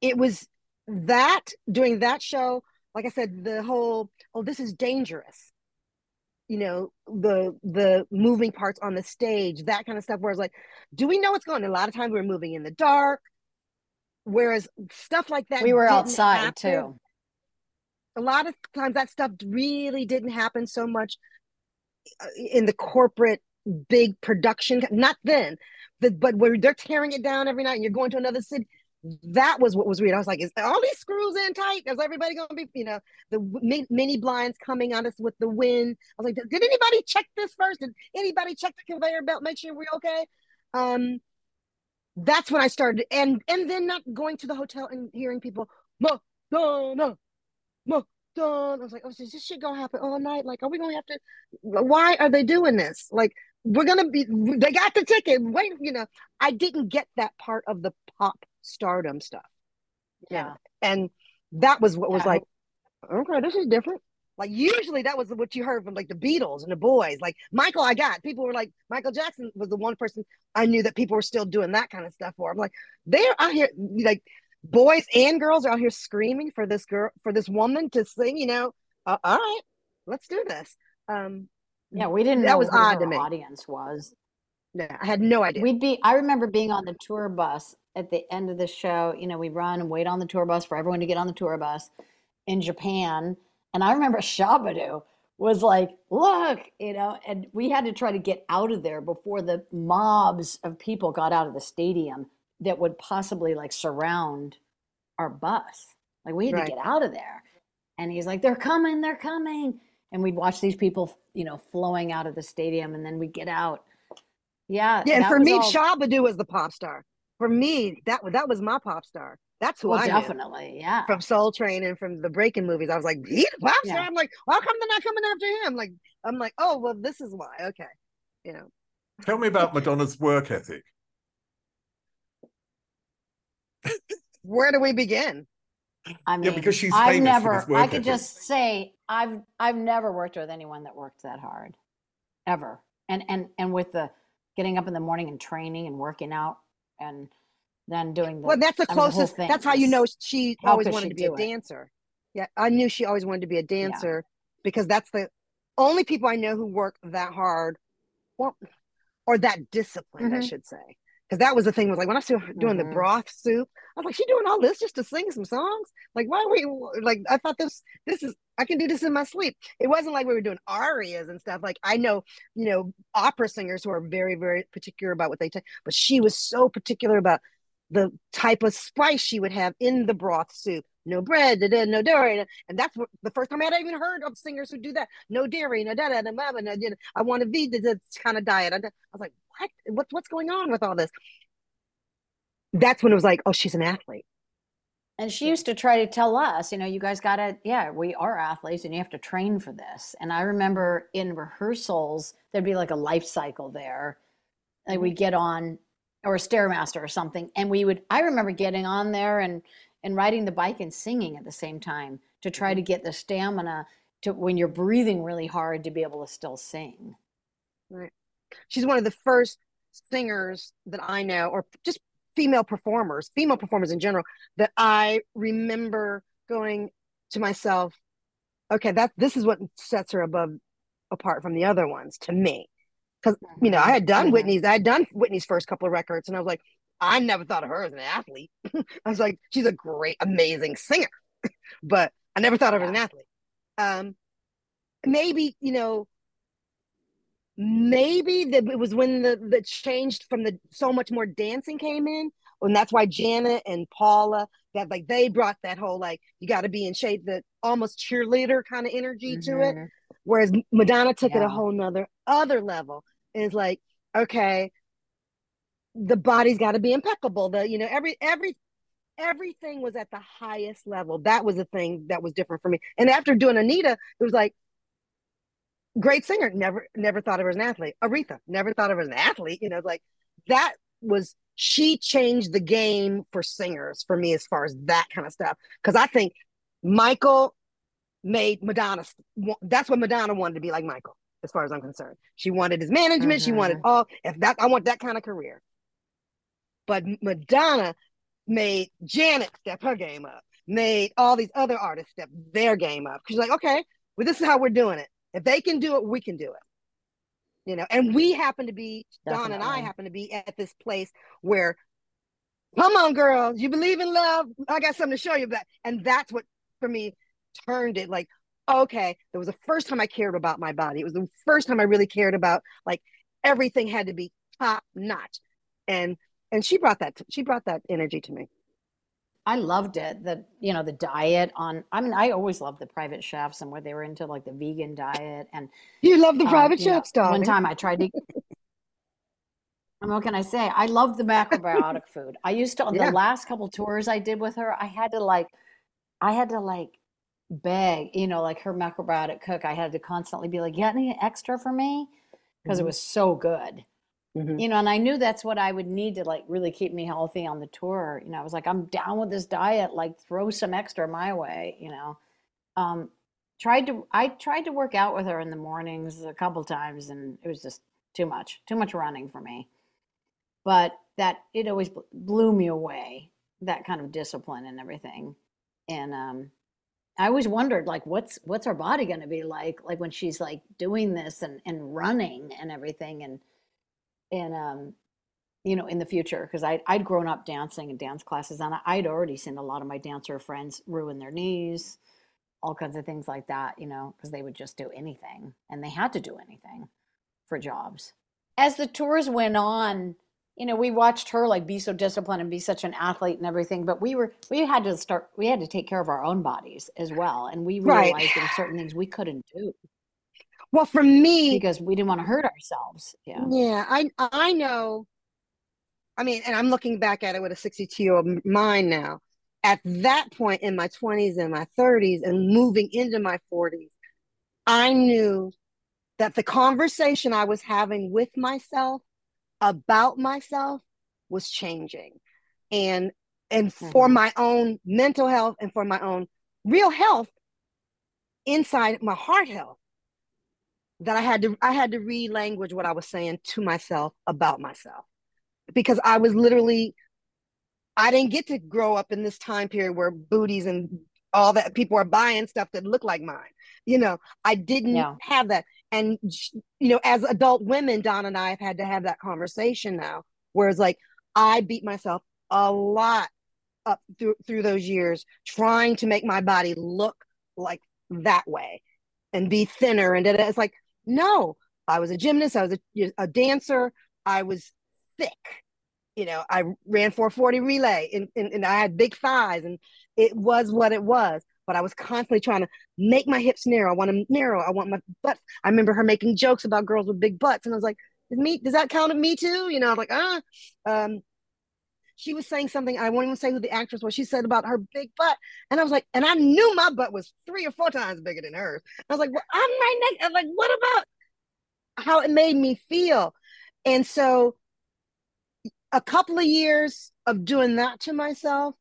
it was that doing that show, like I said, the whole oh, this is dangerous. You know the the moving parts on the stage, that kind of stuff. Where it's like, do we know what's going? on? A lot of times we're moving in the dark Whereas stuff like that, we were outside happen. too. A lot of times that stuff really didn't happen so much uh, in the corporate big production. Not then, the, but where they're tearing it down every night and you're going to another city. That was what was weird. I was like, is all these screws in tight? Is everybody going to be, you know, the mini blinds coming on us with the wind? I was like, did anybody check this first? Did anybody check the conveyor belt? Make sure we're okay. Um, that's when I started, and and then not going to the hotel and hearing people, Madonna, Madonna. I was like, oh, is this shit gonna happen all night? Like, are we gonna have to? Why are they doing this? Like, we're gonna be. They got the ticket. Wait, you know, I didn't get that part of the pop stardom stuff. Yeah, and that was what was yeah. like, okay, this is different. Like usually that was what you heard from like the Beatles and the boys. Like Michael, I got people were like Michael Jackson was the one person I knew that people were still doing that kind of stuff for. I'm like, they're out here like boys and girls are out here screaming for this girl for this woman to sing. You know, uh, all right, let's do this. Um, Yeah, we didn't that know was odd to me. audience was. Yeah, I had no idea. We'd be, I remember being on the tour bus at the end of the show. You know, we run and wait on the tour bus for everyone to get on the tour bus in Japan. And I remember Shabba-Doo was like, look, you know, and we had to try to get out of there before the mobs of people got out of the stadium that would possibly like surround our bus. Like we had Right. to get out of there. And he's like, they're coming, they're coming. And we'd watch these people, you know, flowing out of the stadium and then we'd get out. Yeah. yeah, and for me, all- Shabba-Doo was the pop star. For me, that that was my pop star. That's who well, I knew. definitely. Yeah. from Soul Train and from the Breakin' movies. I was like, he's a pop star. Yeah. I'm like, how come they're not coming after him? Like, I'm like, oh well, this is why. Okay, you know. Tell me about Madonna's work ethic. Where do we begin? I mean, Yeah, because she's I've famous for never, this work I could ethic. just say I've, I've never worked with anyone that worked that hard ever. And, and, and with the getting up in the morning and training and working out and then doing the, Well, that's the I mean, closest. thing that's how you know she how always wanted she to be a it? dancer. Yeah, I knew she always wanted to be a dancer because that's the only people I know who work that hard, well, or that disciplined, I Mhm. should say. Because that was the thing was like when I was doing the Mhm. broth soup, I was like, she doing all this just to sing some songs? Like, why are we like? I thought this this is I can do this in my sleep. It wasn't like we were doing arias and stuff. Like I know, you know, opera singers who are very very particular about what they take, but she was so particular about the type of spice she would have in the broth soup. No bread, da, da, no dairy, and that's what the first time I had even heard of singers who do that. No dairy, no da da da da. da, da, da. I want to be this kind of diet. I, I was like, what? What? What's going on with all this? That's when it was like, oh, she's an athlete. And she used to try to tell us, you know, you guys got to, yeah, we are athletes and you have to train for this. And I remember in rehearsals, there'd be like a life cycle there. Like mm-hmm. we get on, or a Stairmaster or something. And we would, I remember getting on there and, and riding the bike and singing at the same time to try mm-hmm. to get the stamina to when you're breathing really hard to be able to still sing. Right. She's one of the first singers that I know, or just female performers, female performers in general, that I remember going to myself, okay, that this is what sets her above apart from the other ones to me. Because you know, I had done Mhm. Whitney's, I had done Whitney's first couple of records, and I was like, I never thought of her as an athlete. I was like, she's a great, amazing singer, but I never thought of her as an athlete. Um, maybe you know, maybe that it was when the the changed from the so much more dancing came in and that's why janet and paula that like they brought that whole like you got to be in shape that almost cheerleader kind of energy to it Mhm. Whereas madonna took it a whole nother other level and it's like okay the body's got to be impeccable. The you know every every everything was at the highest level. That was the thing that was different for me. And after doing anita it was like great singer never never thought of her as an athlete. Aretha never thought of her as an athlete you know like that was she changed the game for singers for me as far as that kind of stuff. Because i think michael made madonna that's what madonna wanted to be like michael as far as i'm concerned. She wanted his management she wanted mm-hmm. all if that i want that kind of career. But madonna made janet step her game up made all these other artists step their game up. She's like okay well this is how we're doing it. If they can do it, we can do it. You know, and we happen to be Don and I happen to be at this place where, come on, girls, you believe in love. I got something to show you that, and that's what for me turned it like, okay, it was the first time I cared about my body. It was the first time I really cared about like everything had to be top notch, and and she brought that she brought that energy to me. I loved it. The you know the diet on. I mean, I always loved the private chefs and where they were into like the vegan diet and. You love the um, private know, chefs, darling. One time I tried to. And what can I say? I love the macrobiotic food. I used to on Yeah. the last couple tours I did with her. I had to like, I had to like beg, you know, like her macrobiotic cook. I had to constantly be like, "You "Got any extra for me?" Because it Mhm. was so good Mhm. you know and i knew that's what i would need to like really keep me healthy on the tour you know i was like i'm down with this diet like throw some extra my way you know um tried to i tried to work out with her in the mornings a couple times and it was just too much too much running for me but that it always blew me away that kind of discipline and everything and um I always wondered like what's what's our body going to be like like when she's like doing this and and running and everything and and um you know in the future because I I'd grown up dancing in dance classes and I'd already seen a lot of my dancer friends ruin their knees all kinds of things like that you know because they would just do anything and they had to do anything for jobs. As the tours went on you know, we watched her like be so disciplined and be such an athlete and everything, but we were we had to start we had to take care of our own bodies as well. And we realized right. there were certain things we couldn't do. Well, for me because we didn't want to hurt ourselves. Yeah. Yeah. I I know I mean, and I'm looking back at it with a 62 year old mind now. At that point in my 20s and my 30s and moving into my 40s, I knew that the conversation I was having with myself about myself was changing and and mm-hmm. for my own mental health and for my own real health inside my heart health that i had to i had to re-language what i was saying to myself about myself because i was literally i didn't get to grow up in this time period where booties and all that people are buying stuff that look like mine you know i didn't yeah. have that and you know as adult women don and i have had to have that conversation now whereas like i beat myself a lot up through through those years trying to make my body look like that way and be thinner and it's like no i was a gymnast i was a, a dancer i was thick you know i ran 440 relay and, and, and i had big thighs and it was what it was but I was constantly trying to make my hips narrow. I want them narrow. I want my butt. I remember her making jokes about girls with big butts, and I was like, "Does me? Does that count at me too?" You know, I'm like, ah. Um, she was saying something. I won't even say who the actress was. She said about her big butt, and I was like, and I knew my butt was three or four times bigger than hers. I was like, well, I'm right next. I'm like, what about how it made me feel? And so, a couple of years of doing that to myself,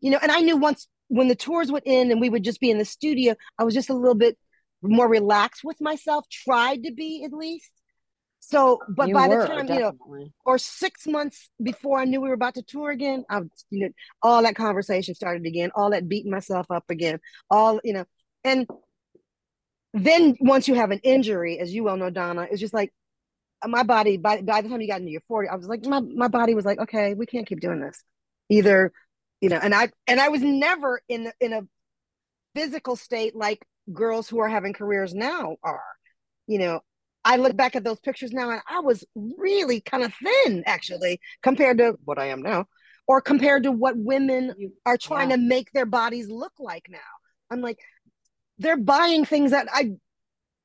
you know, and I knew once when the tours would end and we would just be in the studio, I was just a little bit more relaxed with myself, tried to be at least. So, but you by were, the time, definitely. you know, or six months before I knew we were about to tour again, I you know, all that conversation started again, all that beating myself up again, all, you know, and then once you have an injury, as you well know, Donna, it's just like uh, my body, by, by the time you got into your 40, I was like, my, my body was like, okay, we can't keep doing this. Either you know and i and i was never in in a physical state like girls who are having careers now are you know i look back at those pictures now and i was really kind of thin actually compared to what i am now or compared to what women are trying yeah. to make their bodies look like now i'm like they're buying things that i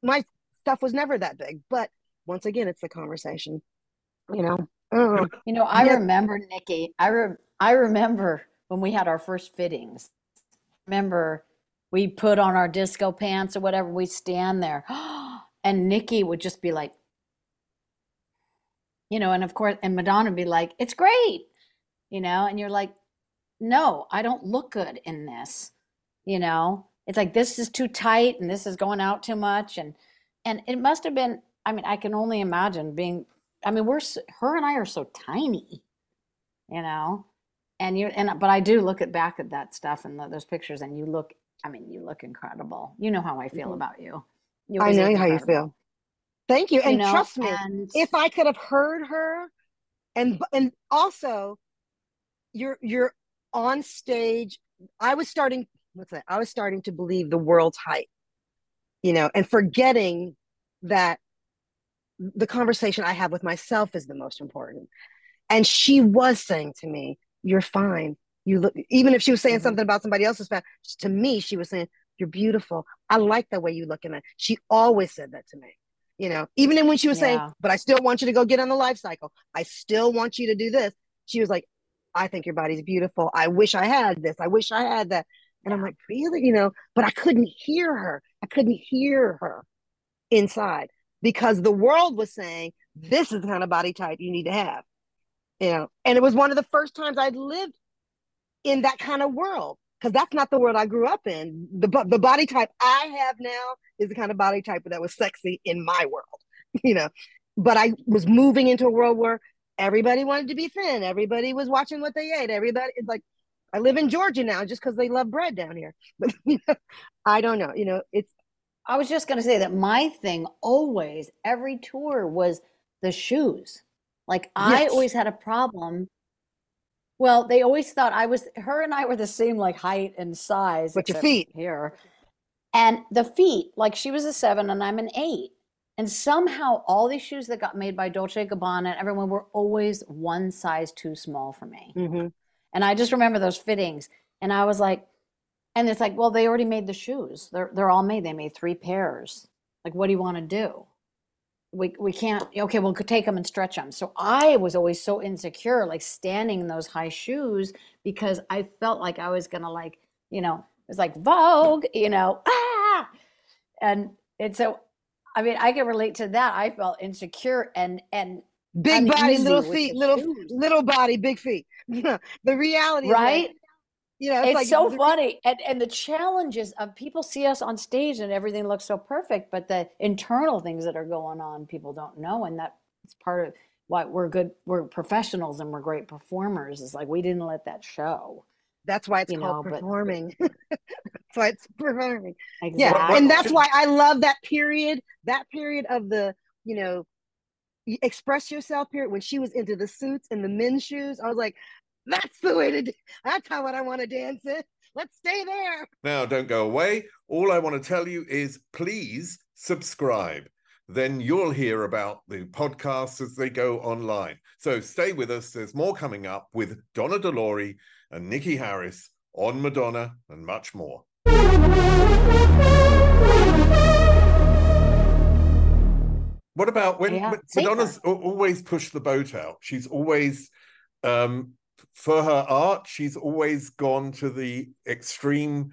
my stuff was never that big but once again it's the conversation you know you know i yeah. remember niki i re- i remember when we had our first fittings. Remember, we put on our disco pants or whatever, we stand there. and Niki would just be like, you know, and of course, and Madonna would be like, it's great, you know, and you're like, no, I don't look good in this, you know, it's like this is too tight and this is going out too much. And, and it must have been, I mean, I can only imagine being, I mean, we're, her and I are so tiny, you know, and you and but I do look at back at that stuff and those pictures, and you look. I mean, you look incredible. You know how I feel mm-hmm. about you. you I know how you feel. Thank you, and you know, trust me, and... if I could have heard her, and and also, you're you're on stage. I was starting. What's that? I was starting to believe the world's hype, you know, and forgetting that the conversation I have with myself is the most important. And she was saying to me, you're fine. You look, even if she was saying mm-hmm. something about somebody else's fat, to me, she was saying, you're beautiful. I like the way you look in that. She always said that to me. You know, even when she was yeah. saying, but I still want you to go get on the life cycle. I still want you to do this. She was like, I think your body's beautiful. I wish I had this. I wish I had that. And I'm like, really? You know, but I couldn't hear her. I couldn't hear her inside because the world was saying, this is the kind of body type you need to have you know and it was one of the first times i'd lived in that kind of world because that's not the world i grew up in the, the body type i have now is the kind of body type that was sexy in my world you know but i was moving into a world where everybody wanted to be thin everybody was watching what they ate everybody like I live in Georgia now just because they love bread down here. But I don't know. You know, it's I was just going to say that my thing always, every tour was the shoes. Like I Yes. always had a problem. Well, they always thought I was, her and I were the same like height and size. But your feet. Here. And the feet, like she was a seven and I'm an eight. And somehow all these shoes that got made by Dolce Gabbana and everyone were always one size too small for me. mhm. And I just remember those fittings. And I was like, and it's like, well, they already made the shoes. They're they're all made. They made three pairs. Like, what do you want to do? We we can't. Okay, we'll take them and stretch them. So I was always so insecure, like standing in those high shoes, because I felt like I was gonna like, you know, it was like Vogue, you know, ah, and and so, I mean, I can relate to that. I felt insecure and and big body, little feet, little shoes. little body, big feet. the reality, is like, right? You know, it's, it's like so funny and and the challenges of people see us on stage and everything looks so perfect but the internal things that are going on people don't know and that it's part of why we're good we're professionals and we're great performers is like we didn't let that show That's why it's you called know, but- performing. that's why it's performing. exactly. Yeah, and that's why I love that period. That period of the, you know, express yourself period when she was into the suits and the men's shoes. I was like, that's the way to. Do, that's how what I want to dance it. Let's stay there. Now, don't go away. All I want to tell you is please subscribe. Then you'll hear about the podcasts as they go online. So stay with us. There's more coming up with Donna De Lory and Niki Haris on Madonna and much more. What about when Yeah, when. Madonna's always pushed the boat out? She's always, um, for her art, she's always gone to the extreme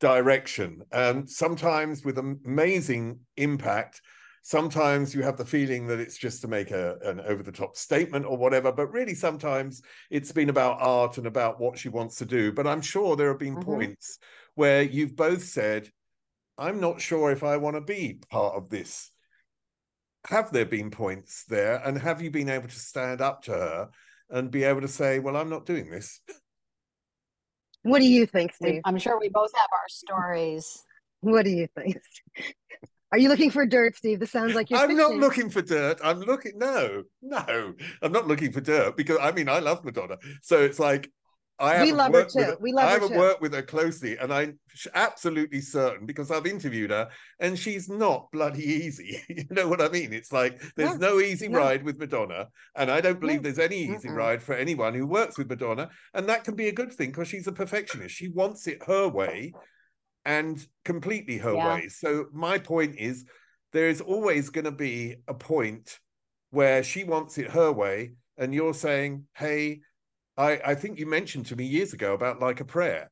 direction, and sometimes with amazing impact. Sometimes you have the feeling that it's just to make a, an over the top statement or whatever, but really sometimes it's been about art and about what she wants to do. But I'm sure there have been Mhm. points where you've both said, I'm not sure if I want to be part of this have there been points there and have you been able to stand up to her and be able to say well i'm not doing this What do you think, Steve? i'm sure we both have our stories What do you think? Are you looking for dirt, Steve? This sounds like you're. i'm not looking for dirt i'm looking no no i'm not looking for dirt because i mean i love madonna so it's like I We haven't love her worked with too. We love I her haven't worked with her closely, and I'm absolutely certain because I've interviewed her, and she's not bloody easy. you know what I mean? It's like there's no, easy no. ride with Madonna, and I don't believe No. there's any easy Mm-mm. ride for anyone who works with Madonna, and that can be a good thing because she's a perfectionist. She wants it her way, and completely her Yeah. way. So my point is, there is always going to be a point where she wants it her way, and you're saying, "Hey." I, I think you mentioned to me years ago about like a prayer,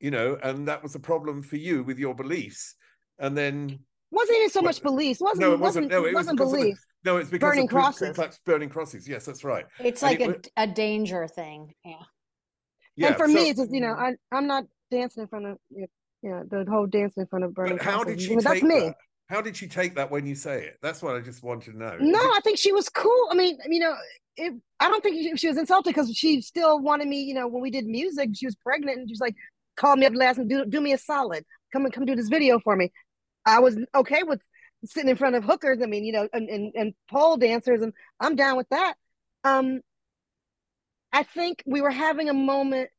you know, and that was a problem for you with your beliefs. And then Wasn't even so Well, much beliefs. Wasn't no, it wasn't. No, it was wasn't because of the- beliefs. no, it's because Burning of Ku- Ku crosses. Klux burning crosses. Yes, that's right. it's And like it a, wa- a danger thing yeah Yeah. and for so- me, it's just you know, I I'm not dancing in front of you know, the whole dancing in front of burning but how crosses. did You she know, take That's me. that? How did she take that when you say it? That's what I just wanted to know. No, it- I think she was cool. I mean, you know, it, I don't think she, she was insulted because she still wanted me. You know, when we did music, she was pregnant and she was like, "Call me up last and do do me a solid. Come and come do this video for me." I was okay with sitting in front of hookers. I mean, you know, and and, and pole dancers, and I'm down with that. Um, I think we were having a moment.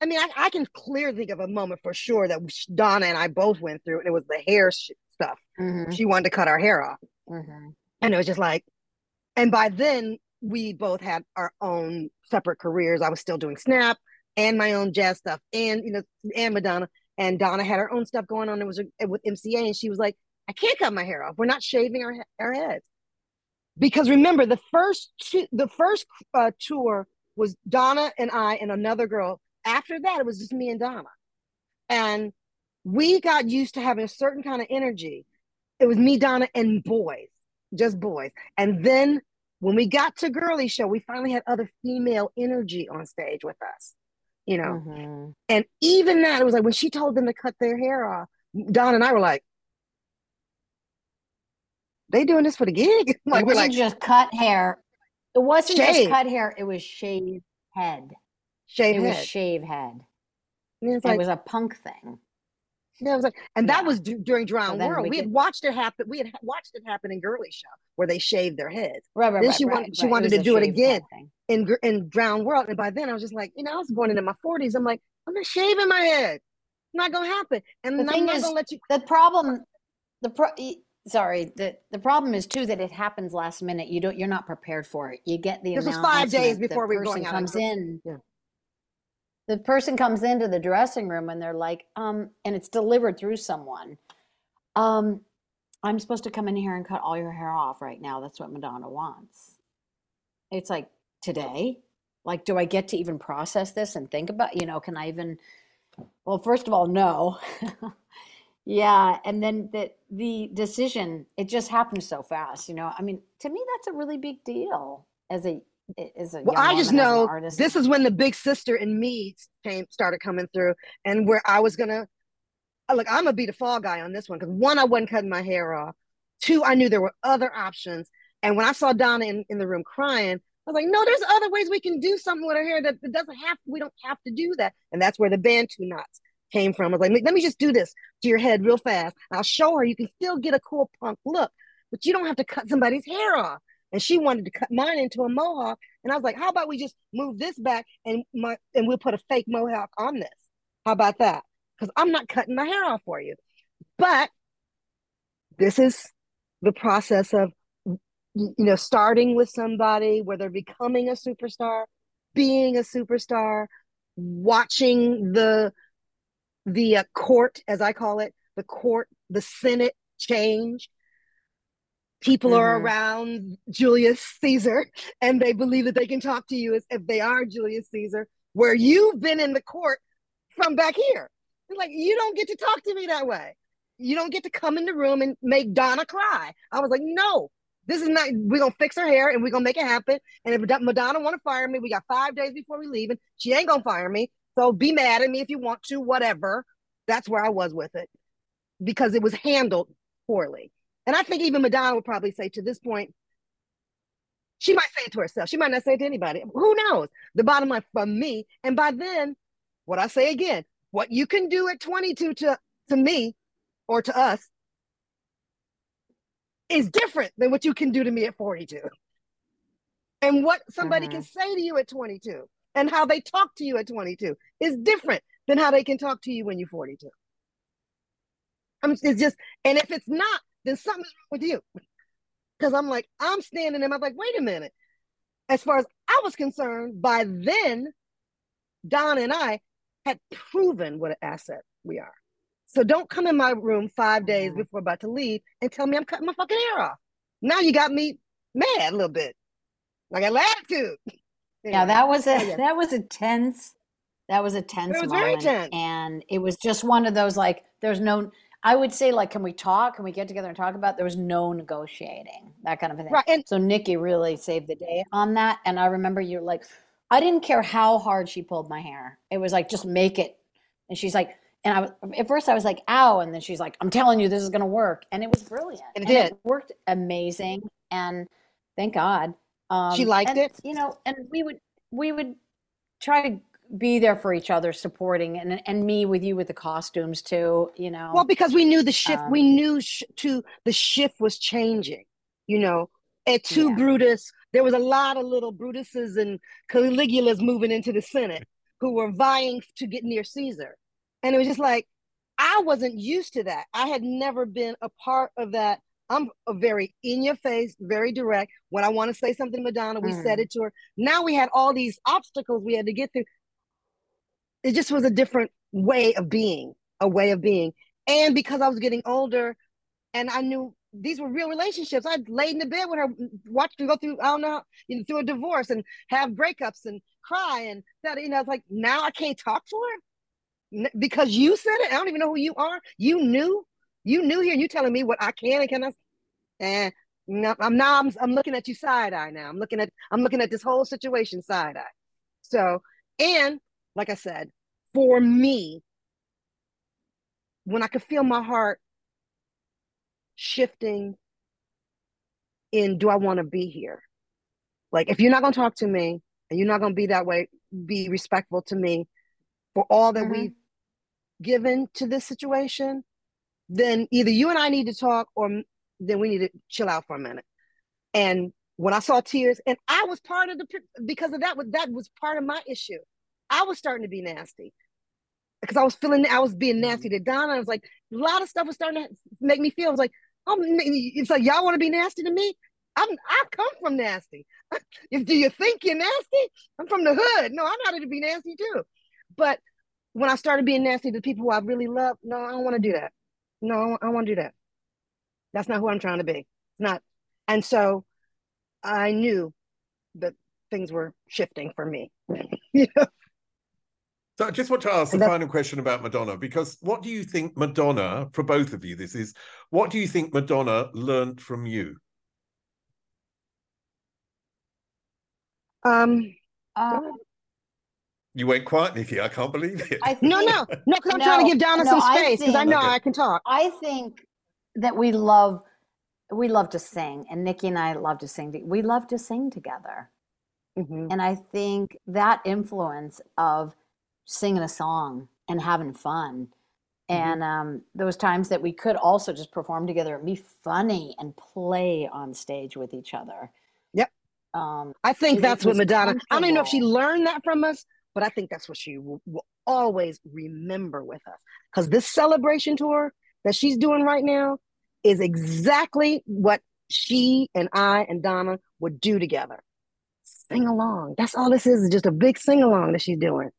I mean, I, I can clearly think of a moment for sure that Donna and I both went through, and it was the hair sh- stuff. Mhm, She wanted to cut our hair off. mhm. And it was just like, and by then we both had our own separate careers. I was still doing Snap and my own jazz stuff, and you know, and Madonna. And Donna had her own stuff going on. It was with MCA, and she was like, "I can't cut my hair off. We're not shaving our our heads." Because remember, the first two, the first uh, tour was Donna and I and another girl. After that, it was just me and Donna, and we got used to having a certain kind of energy. It was me, Donna, and boys just boys. And then when we got to Girlie Show, we finally had other female energy on stage with us, you know. Mhm. And even that, it was like when she told them to cut their hair off, Don and I were like, they doing this for the gig? like it we're wasn't like, just cut hair. It wasn't Shave. just cut hair. It was shaved head. Shave it head. was shave head. It's it was a punk thing. It was like, and that Yeah. was d- during Drown then World. we We, had watched it happen. We had ha- watched it happen in Girlie Show where they shaved their heads. Right, right, then right, she wanted she. Wanted to do it again in in Drowned World. And by then I was just like, you know, I was born into my forties. I'm like, I'm not shaving my head. It's not gonna happen. And The I'm not is, gonna let you. the problem, the pro, sorry, the the problem is too that it happens last minute. You don't, you're not prepared for it. You get the This was five days before we were going out. comes in. Yeah. The person comes into the dressing room and they're like, um, and it's delivered through someone. Um, I'm supposed to come in here and cut all your hair off right now. That's what Madonna wants. It's like today. Like, do I get to even process this and think about? You know, can I even? Well, first of all, no. yeah, and then the the decision it just happened so fast. You know, I mean, to me, that's a really big deal as a as a Well, I just woman, as an know this is when the big sister in me came started coming through, and where I was gonna uh, look. I'm gonna be the fall guy on this one because one, I wasn't cutting my hair off. Two, I knew there were other options. And when I saw Donna in, in the room crying, I was like, no, there's other ways we can do something with her hair that, that doesn't have we don't have to do that. And that's where the Bantu knots came from. I was like, let me just do this to your head real fast. I'll show her you can still get a cool punk look, but you don't have to cut somebody's hair off. And she wanted to cut mine into a mohawk. And I was like, how about we just move this back and my and we'll put a fake mohawk on this? How about that? Because I'm not cutting my hair off for you. But this is the process of you know starting with somebody where they're becoming a superstar being a superstar watching the the uh, court as i call it the court the senate change people are Mhm. around julius caesar and they believe that they can talk to you as if they are julius caesar where you've been in the court from back here It's like you don't get to talk to me that way you don't get to come in the room and make Donna cry. I was like, no, this is not. We're gonna fix her hair and we're gonna make it happen. And if Madonna want to fire me, we got five days before we leave, and she ain't gonna fire me. So be mad at me if you want to, whatever. That's where I was with it because it was handled poorly. And I think even Madonna would probably say to this point, she might say it to herself. She might not say it to anybody. Who knows? The bottom line for me, and by then, what I say again, what you can do at 22 to to me or to us is different than what you can do to me at 42. And what somebody can mm-hmm. say to you at 22 and how they talk to you at 22 is different than how they can talk to you when you're 42. I'm, it's just, and if it's not, then something's wrong with you. Because I'm like, I'm standing there, I'm like, wait a minute. As far as I was concerned, by then, Don and I had proven what an asset we are. So don't come in my room five days mm-hmm. before I'm about to leave and tell me I'm cutting my fucking hair off. Now you got me mad a little bit. Like I got attitude. Yeah, that was a Oh, yeah. that was a tense that was a tense it was very moment. tense. And it was just one of those like there's no I would say like can we talk? Can we get together and talk about? There was no negotiating, that kind of a thing. Right, and- so Niki really saved the day on that. And I remember you're like I didn't care how hard she pulled my hair. It was like just make it. And she's like and I was at first I was like, ow, and then she's like, I'm telling you this is gonna work. And it was brilliant. It and did. it worked amazing. And thank God. Um, She liked and, it? You know, and we would we would try to be there for each other, supporting, and and me with you with the costumes too. You know, Well, because we knew the shift, Um, we knew sh- to the shift was changing. You know, at two Yeah. Brutus, there was a lot of little Brutuses and Caligulas moving into the Senate who were vying to get near Caesar, and it was just like I wasn't used to that. I had never been a part of that. I'm a very in your face, very direct. When I want to say something to Madonna, we said Mm. it to her. Now we had all these obstacles we had to get through. It just was a different way of being, a way of being. And because I was getting older and I knew these were real relationships, I'd laid in the bed with her, watched her go through, I don't know, you know, through a divorce and have breakups and cry. And that, you know, it's like, now I can't talk to her because you said it. I don't even know who you are. You knew, you knew here. You telling me what I can and cannot. And I'm now I'm, I'm looking at you side eye now. I'm looking at I'm looking at this whole situation side eye. So, and like I said, for me, when I could feel my heart shifting in do I want to be here? Like if you're not gonna talk to me and you're not gonna be that way, be respectful to me for all that Mhm. we've given to this situation, then either you and I need to talk or then we need to chill out for a minute. And when I saw tears, and I was part of the because of that was that was part of my issue. I was starting to be nasty because I was feeling I was being nasty mm-hmm. to Donna. I was like a lot of stuff was starting to make me feel. I was like, oh, it's like y'all want to be nasty to me. I'm I come from nasty. if do you think you're nasty? I'm from the hood. No, I'm not to be nasty too. But when I started being nasty to people who I really love, no, I don't want to do that. No, I don't want to do that. That's not who I'm trying to be. It's not. And so I knew that things were shifting for me. you know? So I just want to ask the final question about Madonna, because what do you think Madonna, for both of you, this is, what do you think Madonna learned from you? Um, Um, You went quiet, Niki. I can't believe it. I no, think- no, no, because I'm trying to give Donna no, some space because I think- know Okay. I can talk. I think that we love we love to sing, and Niki and I love to sing. We love to sing together, Mhm. and I think that influence of singing a song and having fun, and um, those times that we could also just perform together and be funny and play on stage with each other. Yep. Um, I think that's what Madonna. I don't even know if she learned that from us, but I think that's what she will, will always remember with us. Because this celebration tour that she's doing right now is exactly what she and I and Donna would do together. Sing along. That's all this is, is just a big sing along that she's doing.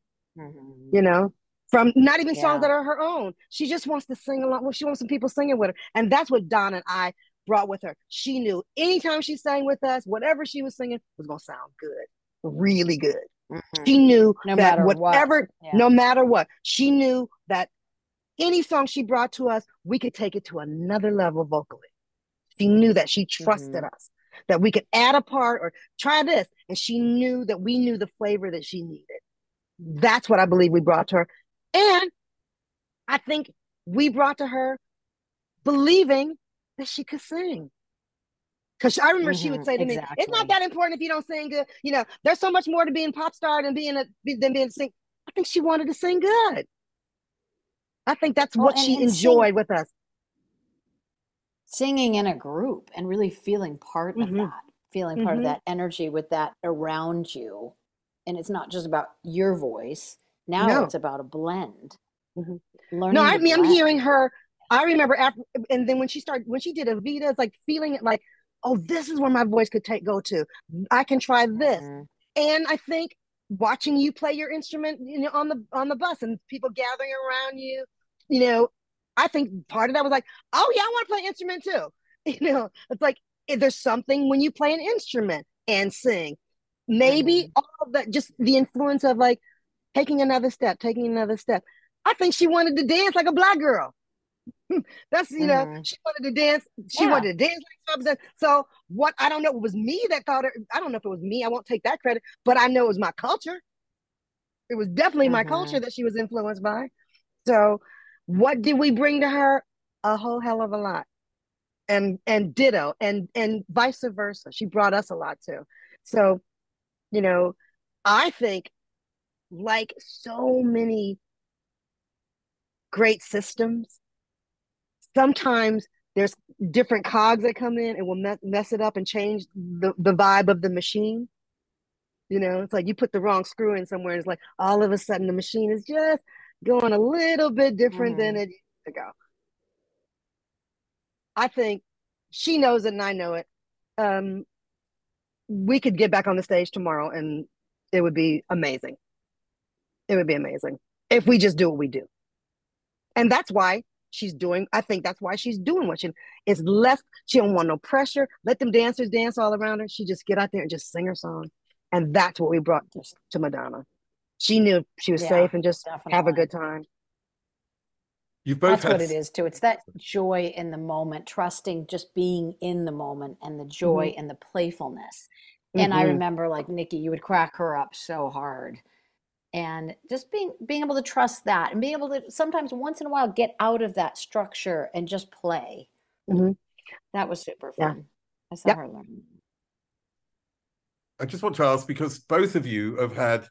Mhm. You know, from not even songs that are her own. She just wants to sing along. Well, she wants some people singing with her, and that's what Don and I brought with her. She knew anytime she sang with us, whatever she was singing was gonna sound good, really good. Mhm. She knew No that matter what. whatever, Yeah. no matter what, she knew that any song she brought to us, we could take it to another level vocally. She knew that she trusted Mhm. us, that we could add a part or try this, and she knew that we knew the flavor that she needed. That's what I believe we brought to her, and I think we brought to her believing that she could sing. Because I remember she would Mhm, say to me, "It's not that important if you don't sing good. You know, there's so much more to being pop star than being a than being sing." I think she wanted to sing good. I think that's Well, what and- she and sing- enjoyed with us. singing in a group and really feeling part of Mhm. that, feeling part Mhm. of that energy with that around you. And it's not just about your voice. Now No. it's about a blend. Mhm. Learning No, I mean, I'm hearing her. I remember after, and then when she started, when she did Evita, it's like feeling it like, oh, this is where my voice could take go to. I can try this. Mhm. And I think watching you play your instrument, you know, on the on the bus and people gathering around you, you know, I think part of that was like, oh yeah, I want to play instrument too. You know, it's like there's something when you play an instrument and sing. Maybe Mhm. all of that, just the influence of like taking another step, taking another step. I think she wanted to dance like a black girl. That's you know, Mhm. she wanted to dance. She Yeah. wanted to dance like. So what? I don't know. It was me that thought it. I don't know if it was me. I won't take that credit, but I know it was my culture. It was definitely my Mhm. culture that she was influenced by. So, what did we bring to her? A whole hell of a lot, and and ditto, and and vice versa. She brought us a lot too. So, you know, I think like so many great systems, sometimes there's different cogs that come in and will mess, mess it up and change the, the vibe of the machine. You know, it's like you put the wrong screw in somewhere, and it's like all of a sudden the machine is just going a little bit different than it used to go. I think she knows it and I know it. Um, we could get back on the stage tomorrow and it would be amazing. It would be amazing if we just do what we do. And that's why she's doing, I think that's why she's doing what she is less, she don't want no pressure. Let them dancers dance all around her. She just get out there and just sing her song. And that's what we brought to, Madonna. She knew she was Yeah, safe and just have a good time. You've both That's had what it is too. It's that joy in the moment, trusting just being in the moment and the joy and the playfulness. And I Mhm. remember like Niki, you would crack her up so hard. And just being being able to trust that and being able to sometimes once in a while get out of that structure and just play. Mhm. That was super Yeah. fun. I saw Yep. her learn. I just want to ask because both of you have had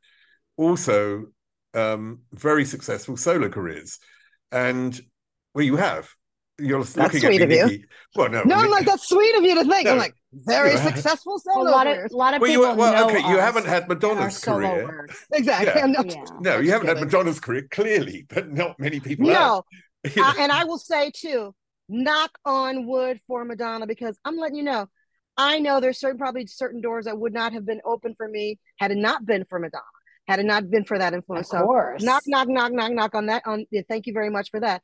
also um, very successful solo careers. And well, you have. You're That's looking sweet at me, of you. Niki. Well, no, No, I'm like that's sweet of you to think. No. I'm like very Yeah. successful Well, solo a lot of careers. a lot of Well, you- people well, know okay, you haven't had Madonna's career. work. Exactly. Yeah. I'm not- Yeah. no, I'm you haven't had. Madonna's career, clearly, but not many people have. No, You? I, and I will say too, knock on wood for Madonna because I'm letting you know, I know there's certain probably certain doors that would not have been open for me had it not been for Madonna, had it not been for that influence. Of so knock, knock, knock, knock, knock on that. On yeah, thank you very much for that.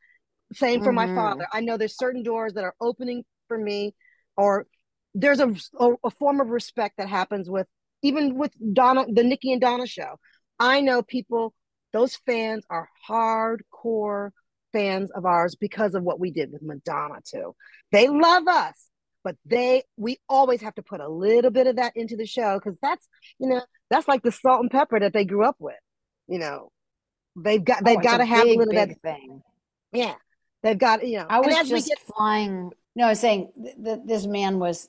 Same for my Mhm. father. I know there's certain doors that are opening for me, or there's a, a a form of respect that happens with even with Donna, the Niki and Donna show. I know people; those fans are hardcore fans of ours because of what we did with Madonna too. They love us, but they we always have to put a little bit of that into the show because that's you know that's like the salt and pepper that they grew up with. You know, they've got they've Oh, got to have big, a little bit. thing. Yeah, they've got you know. I was just get flying. No, I was saying th- th- this man was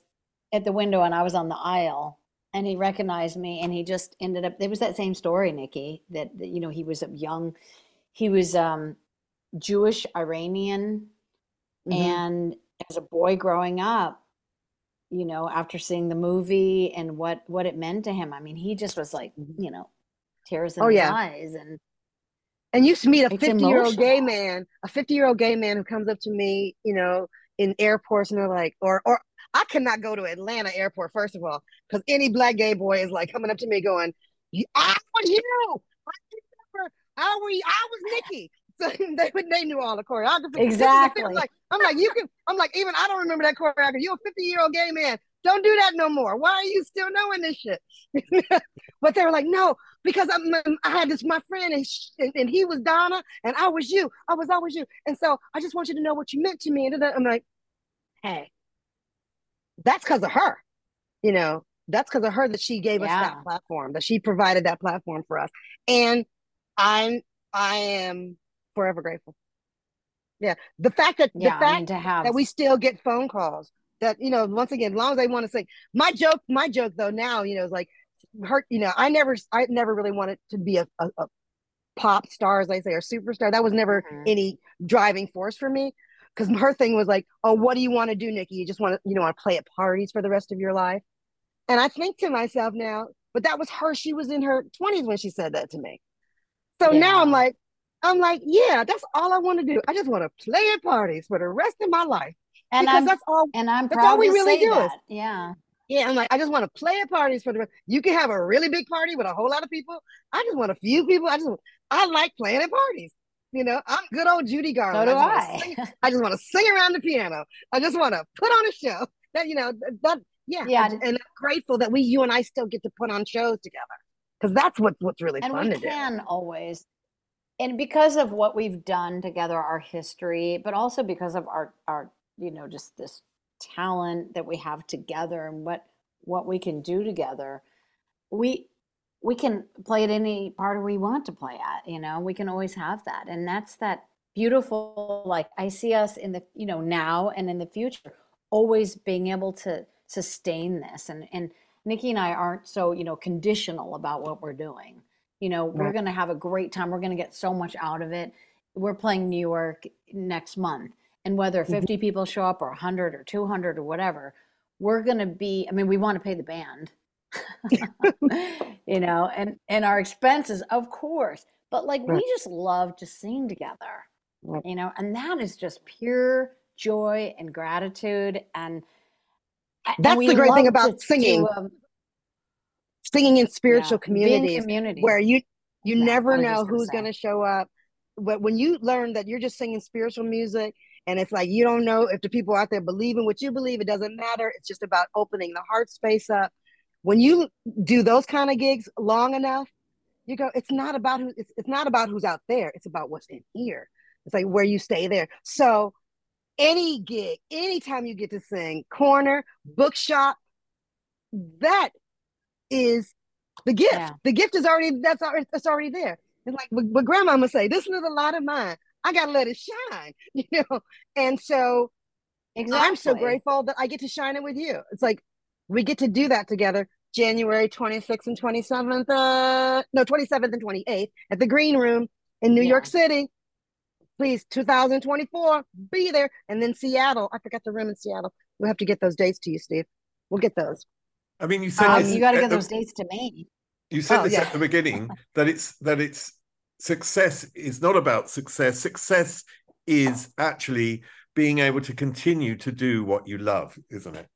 at the window and I was on the aisle and he recognized me and he just ended up, there was that same story, Niki, that, that you know, he was a young, he was um, Jewish Iranian. Mhm. And as a boy growing up, you know, after seeing the movie and what, what it meant to him, I mean, he just was like, mm-hmm. you know, tears in Oh, his yeah. eyes and and you meet a 50 year old gay man a 50 year old gay man who comes up to me you know in airports and they're like or or i cannot go to atlanta airport first of all because any black gay boy is like coming up to me going "You- i was you i remember i were i was niki so they they knew all the choreography the Exactly. I'm like i'm like you can i'm like even i don't remember that choreography you're a 50 year old gay man don't do that no more why are you still knowing this shit but they were like no because I'm, I had this my friend and, sh- and and he was Donna and I was you. I was always you. And so I just want you to know what you meant to me. And then I'm like, hey, that's because of her. You know, that's because of her that she gave us that platform, that she provided that platform for us. And I'm I am forever grateful. Yeah. The fact that yeah, the fact I mean, to have, that we still get phone calls that you know once again as long as they want to say my joke my joke though now you know is like hurt you know i never i never really wanted to be a, a, a pop star as they say or superstar that was never Mhm. any driving force for me because her thing was like oh what do you want to do niki you just want to you know want to play at parties for the rest of your life and i think to myself now but that was her she was in her 20s when she said that to me so now i'm like i'm like yeah that's all i want to do i just want to play at parties for the rest of my life and because I'm, that's all and I'm that's all we really do that. Yeah. yeah, I'm like, I just want to play at parties for the rest. You can have a really big party with a whole lot of people. I just want a few people. I just, I like playing at parties. You know, I'm good old Judy Garland. So do I. sing- I just want to sing around the piano. I just want to put on a show. That you know, that yeah, Yeah. And, and I'm grateful that we, you and I, still get to put on shows together because that's what what's really and fun we to do. can always and because of what we've done together our history but also because of our our you know just this talent that we have together and what what we can do together we we can play at any part we want to play at you know? We can always have that and that's that beautiful like i see us in the you know now and in the future always being able to sustain this and and niki and i aren't so you know conditional about what we're doing you know we're going to have a great time. We're going to get so much out of it. We're playing new york next month and whether Mm-hmm. 50 people show up or 100 or 200 or whatever we're going to be i mean we want to pay the band. You know and and our expenses of course but like we just love to sing together you know and that is just pure joy and gratitude and a- and That's the great thing about singing. to, um, Singing in spiritual yeah, communities community where you you Yeah, never know who's going to show up. But when you learn that you're just singing spiritual music and it's like you don't know if the people out there believe in what you believe it doesn't matter. It's just about opening the heart space up. When you do those kind of gigs long enough you go it's not about who it's, it's not about who's out there it's about what's in here. It's like where you stay there. So any gig anytime you get to sing corner bookshop that is the gift Yeah. the gift is already that's already that's already there it's like what, what grandmama say this is a lot of mine i gotta let it shine you know and so exactly i'm so grateful that i get to shine it with you it's like we get to do that together January 26th and 27th. Uh, no, 27th and 28th at the Green Room in New Yeah. York City. Please, 2024, be there. And then Seattle. I forgot the room in Seattle. We'll have to get those dates to you, Steve. We'll get those. I mean, you said Um, this you got to at get those dates to me. You said Oh, this yeah. at the beginning that it's that it's success is not about success. Success is actually being able to continue to do what you love, isn't it?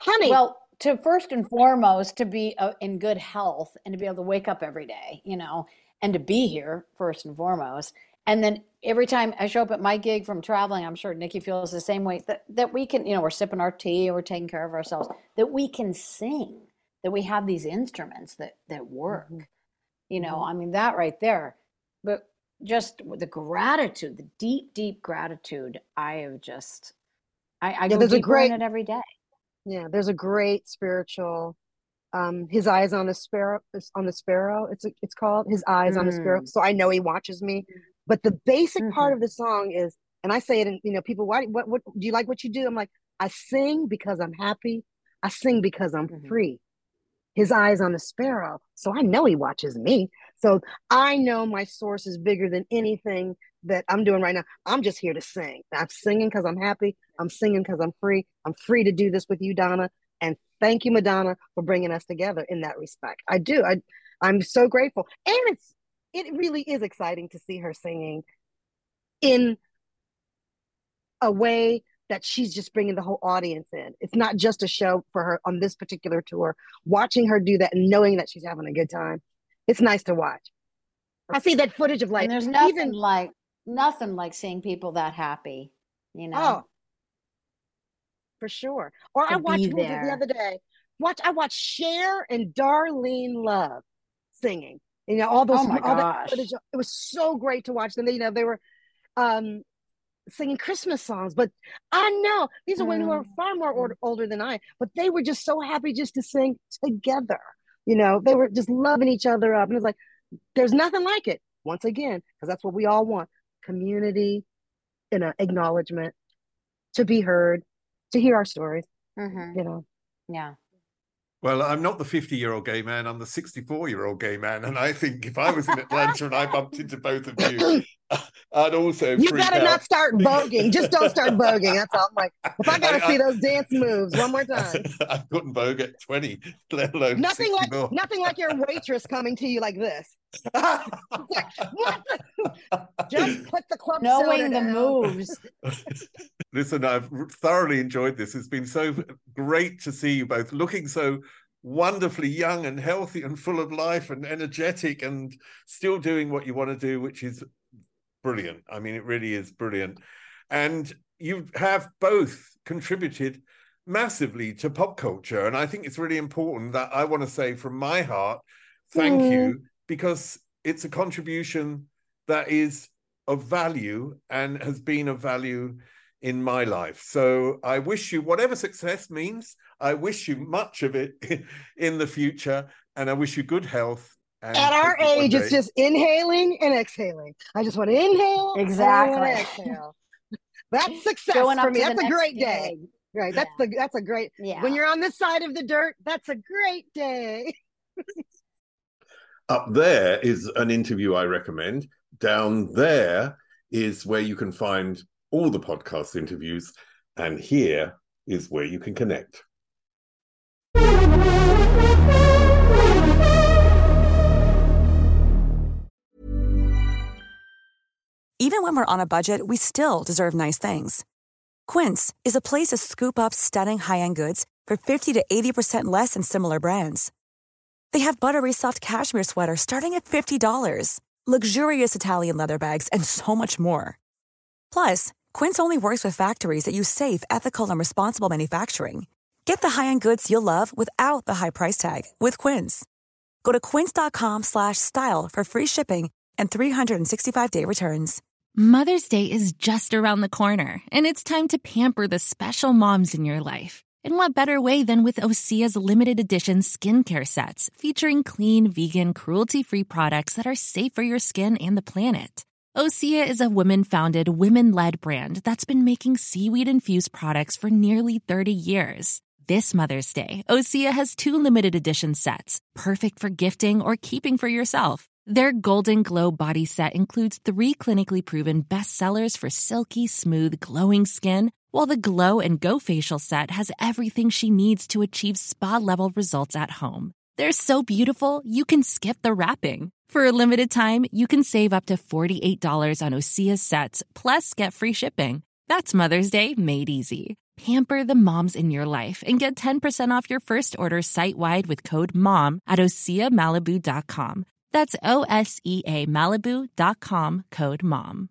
Honey, Well, to first and foremost, to be uh, in good health and to be able to wake up every day, you know, and to be here first and foremost. And then every time I show up at my gig from traveling, I'm sure Nikki feels the same way that, that we can, you know, we're sipping our tea we're taking care of ourselves, that we can sing, that we have these instruments that that work. You know, I mean, that right there. But just the gratitude, the deep, deep gratitude, I have just, I, I Yeah, go there's a great- in it every day. yeah, there's a great spiritual. Um, his eyes on the sparrow. On the sparrow, it's it's called his eyes on the sparrow. Mm. So I know he watches me. But the basic part Mhm. of the song is, and I say it, and you know, people, why, what, what, do you like what you do? I'm like, I sing because I'm happy. I sing because I'm Mhm. free. His eyes on the sparrow. So I know he watches me. So I know my source is bigger than anything that I'm doing right now. I'm just here to sing. I'm singing because I'm happy. I'm singing because I'm free. I'm free to do this with you, Donna. And thank you, Madonna, for bringing us together in that respect. I do. I, I'm so grateful. And it's, it really is exciting to see her singing in a way that she's just bringing the whole audience in. It's not just a show for her on this particular tour. Watching her do that and knowing that she's having a good time, it's nice to watch. I see that footage of like and there's nothing even like nothing like seeing people that happy, you know. oh for sure. Or I watched be what was it the other day. Watch I watched Cher and Darlene Love singing. You know all those Oh my all gosh. footage. It was so great to watch them. They, you know they were um singing Christmas songs. But I know these are women who are Mm. far more or- older than I, but they were just so happy just to sing together. You know, they were just loving each other up. And it's like, there's nothing like it. Once again, because that's what we all want community, you know, acknowledgement, to be heard, to hear our stories, Mhm. you know. Yeah. Well, I'm not the 50 year old gay man. I'm the 64 year old gay man. And I think if I was in Atlanta and I bumped into both of you, I'd also You better out. not start voguing. Just don't start voguing. That's all. I'm like, if I gotta I- see those dance moves one more time. I couldn't vogue at 20, let alone Nothing like 64. nothing like your waitress coming to you like this. What the- Just put the club soda Knowing the down. moves. Listen, I've thoroughly enjoyed this. It's been so great to see you both looking so wonderfully young and healthy and full of life and energetic and still doing what you want to do, which is brilliant. I mean, it really is brilliant. And you have both contributed massively to pop culture. And I think it's really important that I want to say from my heart, thank Mm. you, because it's a contribution that is of value and has been of value in my life. So I wish you whatever success means, I wish you much of it in the future. And I wish you good health. And At our age, it's just inhaling and exhaling. I just want to inhale. Exactly. want exhale. That's success Going for me. That's a great day. gig. Right. That's the that's a great Yeah. when you're on this side of the dirt, that's a great day. Up there is an interview I recommend. Down there is where you can find all the podcast interviews. And here is where you can connect. Even when we're on a budget, we still deserve nice things. Quince is a place to scoop up stunning high-end goods for 50 to 80% less than similar brands. They have buttery soft cashmere sweaters starting at $50, luxurious Italian leather bags, and so much more. Plus, Quince only works with factories that use safe, ethical, and responsible manufacturing. Get the high-end goods you'll love without the high price tag with Quince. Go to quince.com slash style for free shipping and 365-day returns. Mother's Day is just around the corner, and it's time to pamper the special moms in your life. And what better way than with Osea's limited edition skincare sets featuring clean, vegan, cruelty free products that are safe for your skin and the planet? Osea is a women founded, women led brand that's been making seaweed infused products for nearly 30 years. This Mother's Day, Osea has two limited edition sets, perfect for gifting or keeping for yourself. Their Golden Glow body set includes three clinically proven bestsellers for silky, smooth, glowing skin, while the Glow and Go facial set has everything she needs to achieve spa level results at home. They're so beautiful, you can skip the wrapping. For a limited time, you can save up to $48 on Osea's sets, plus get free shipping. That's Mother's Day made easy. Pamper the moms in your life and get 10% off your first order site wide with code MOM at OseaMalibu.com. That's O S E A Malibu.com code MOM.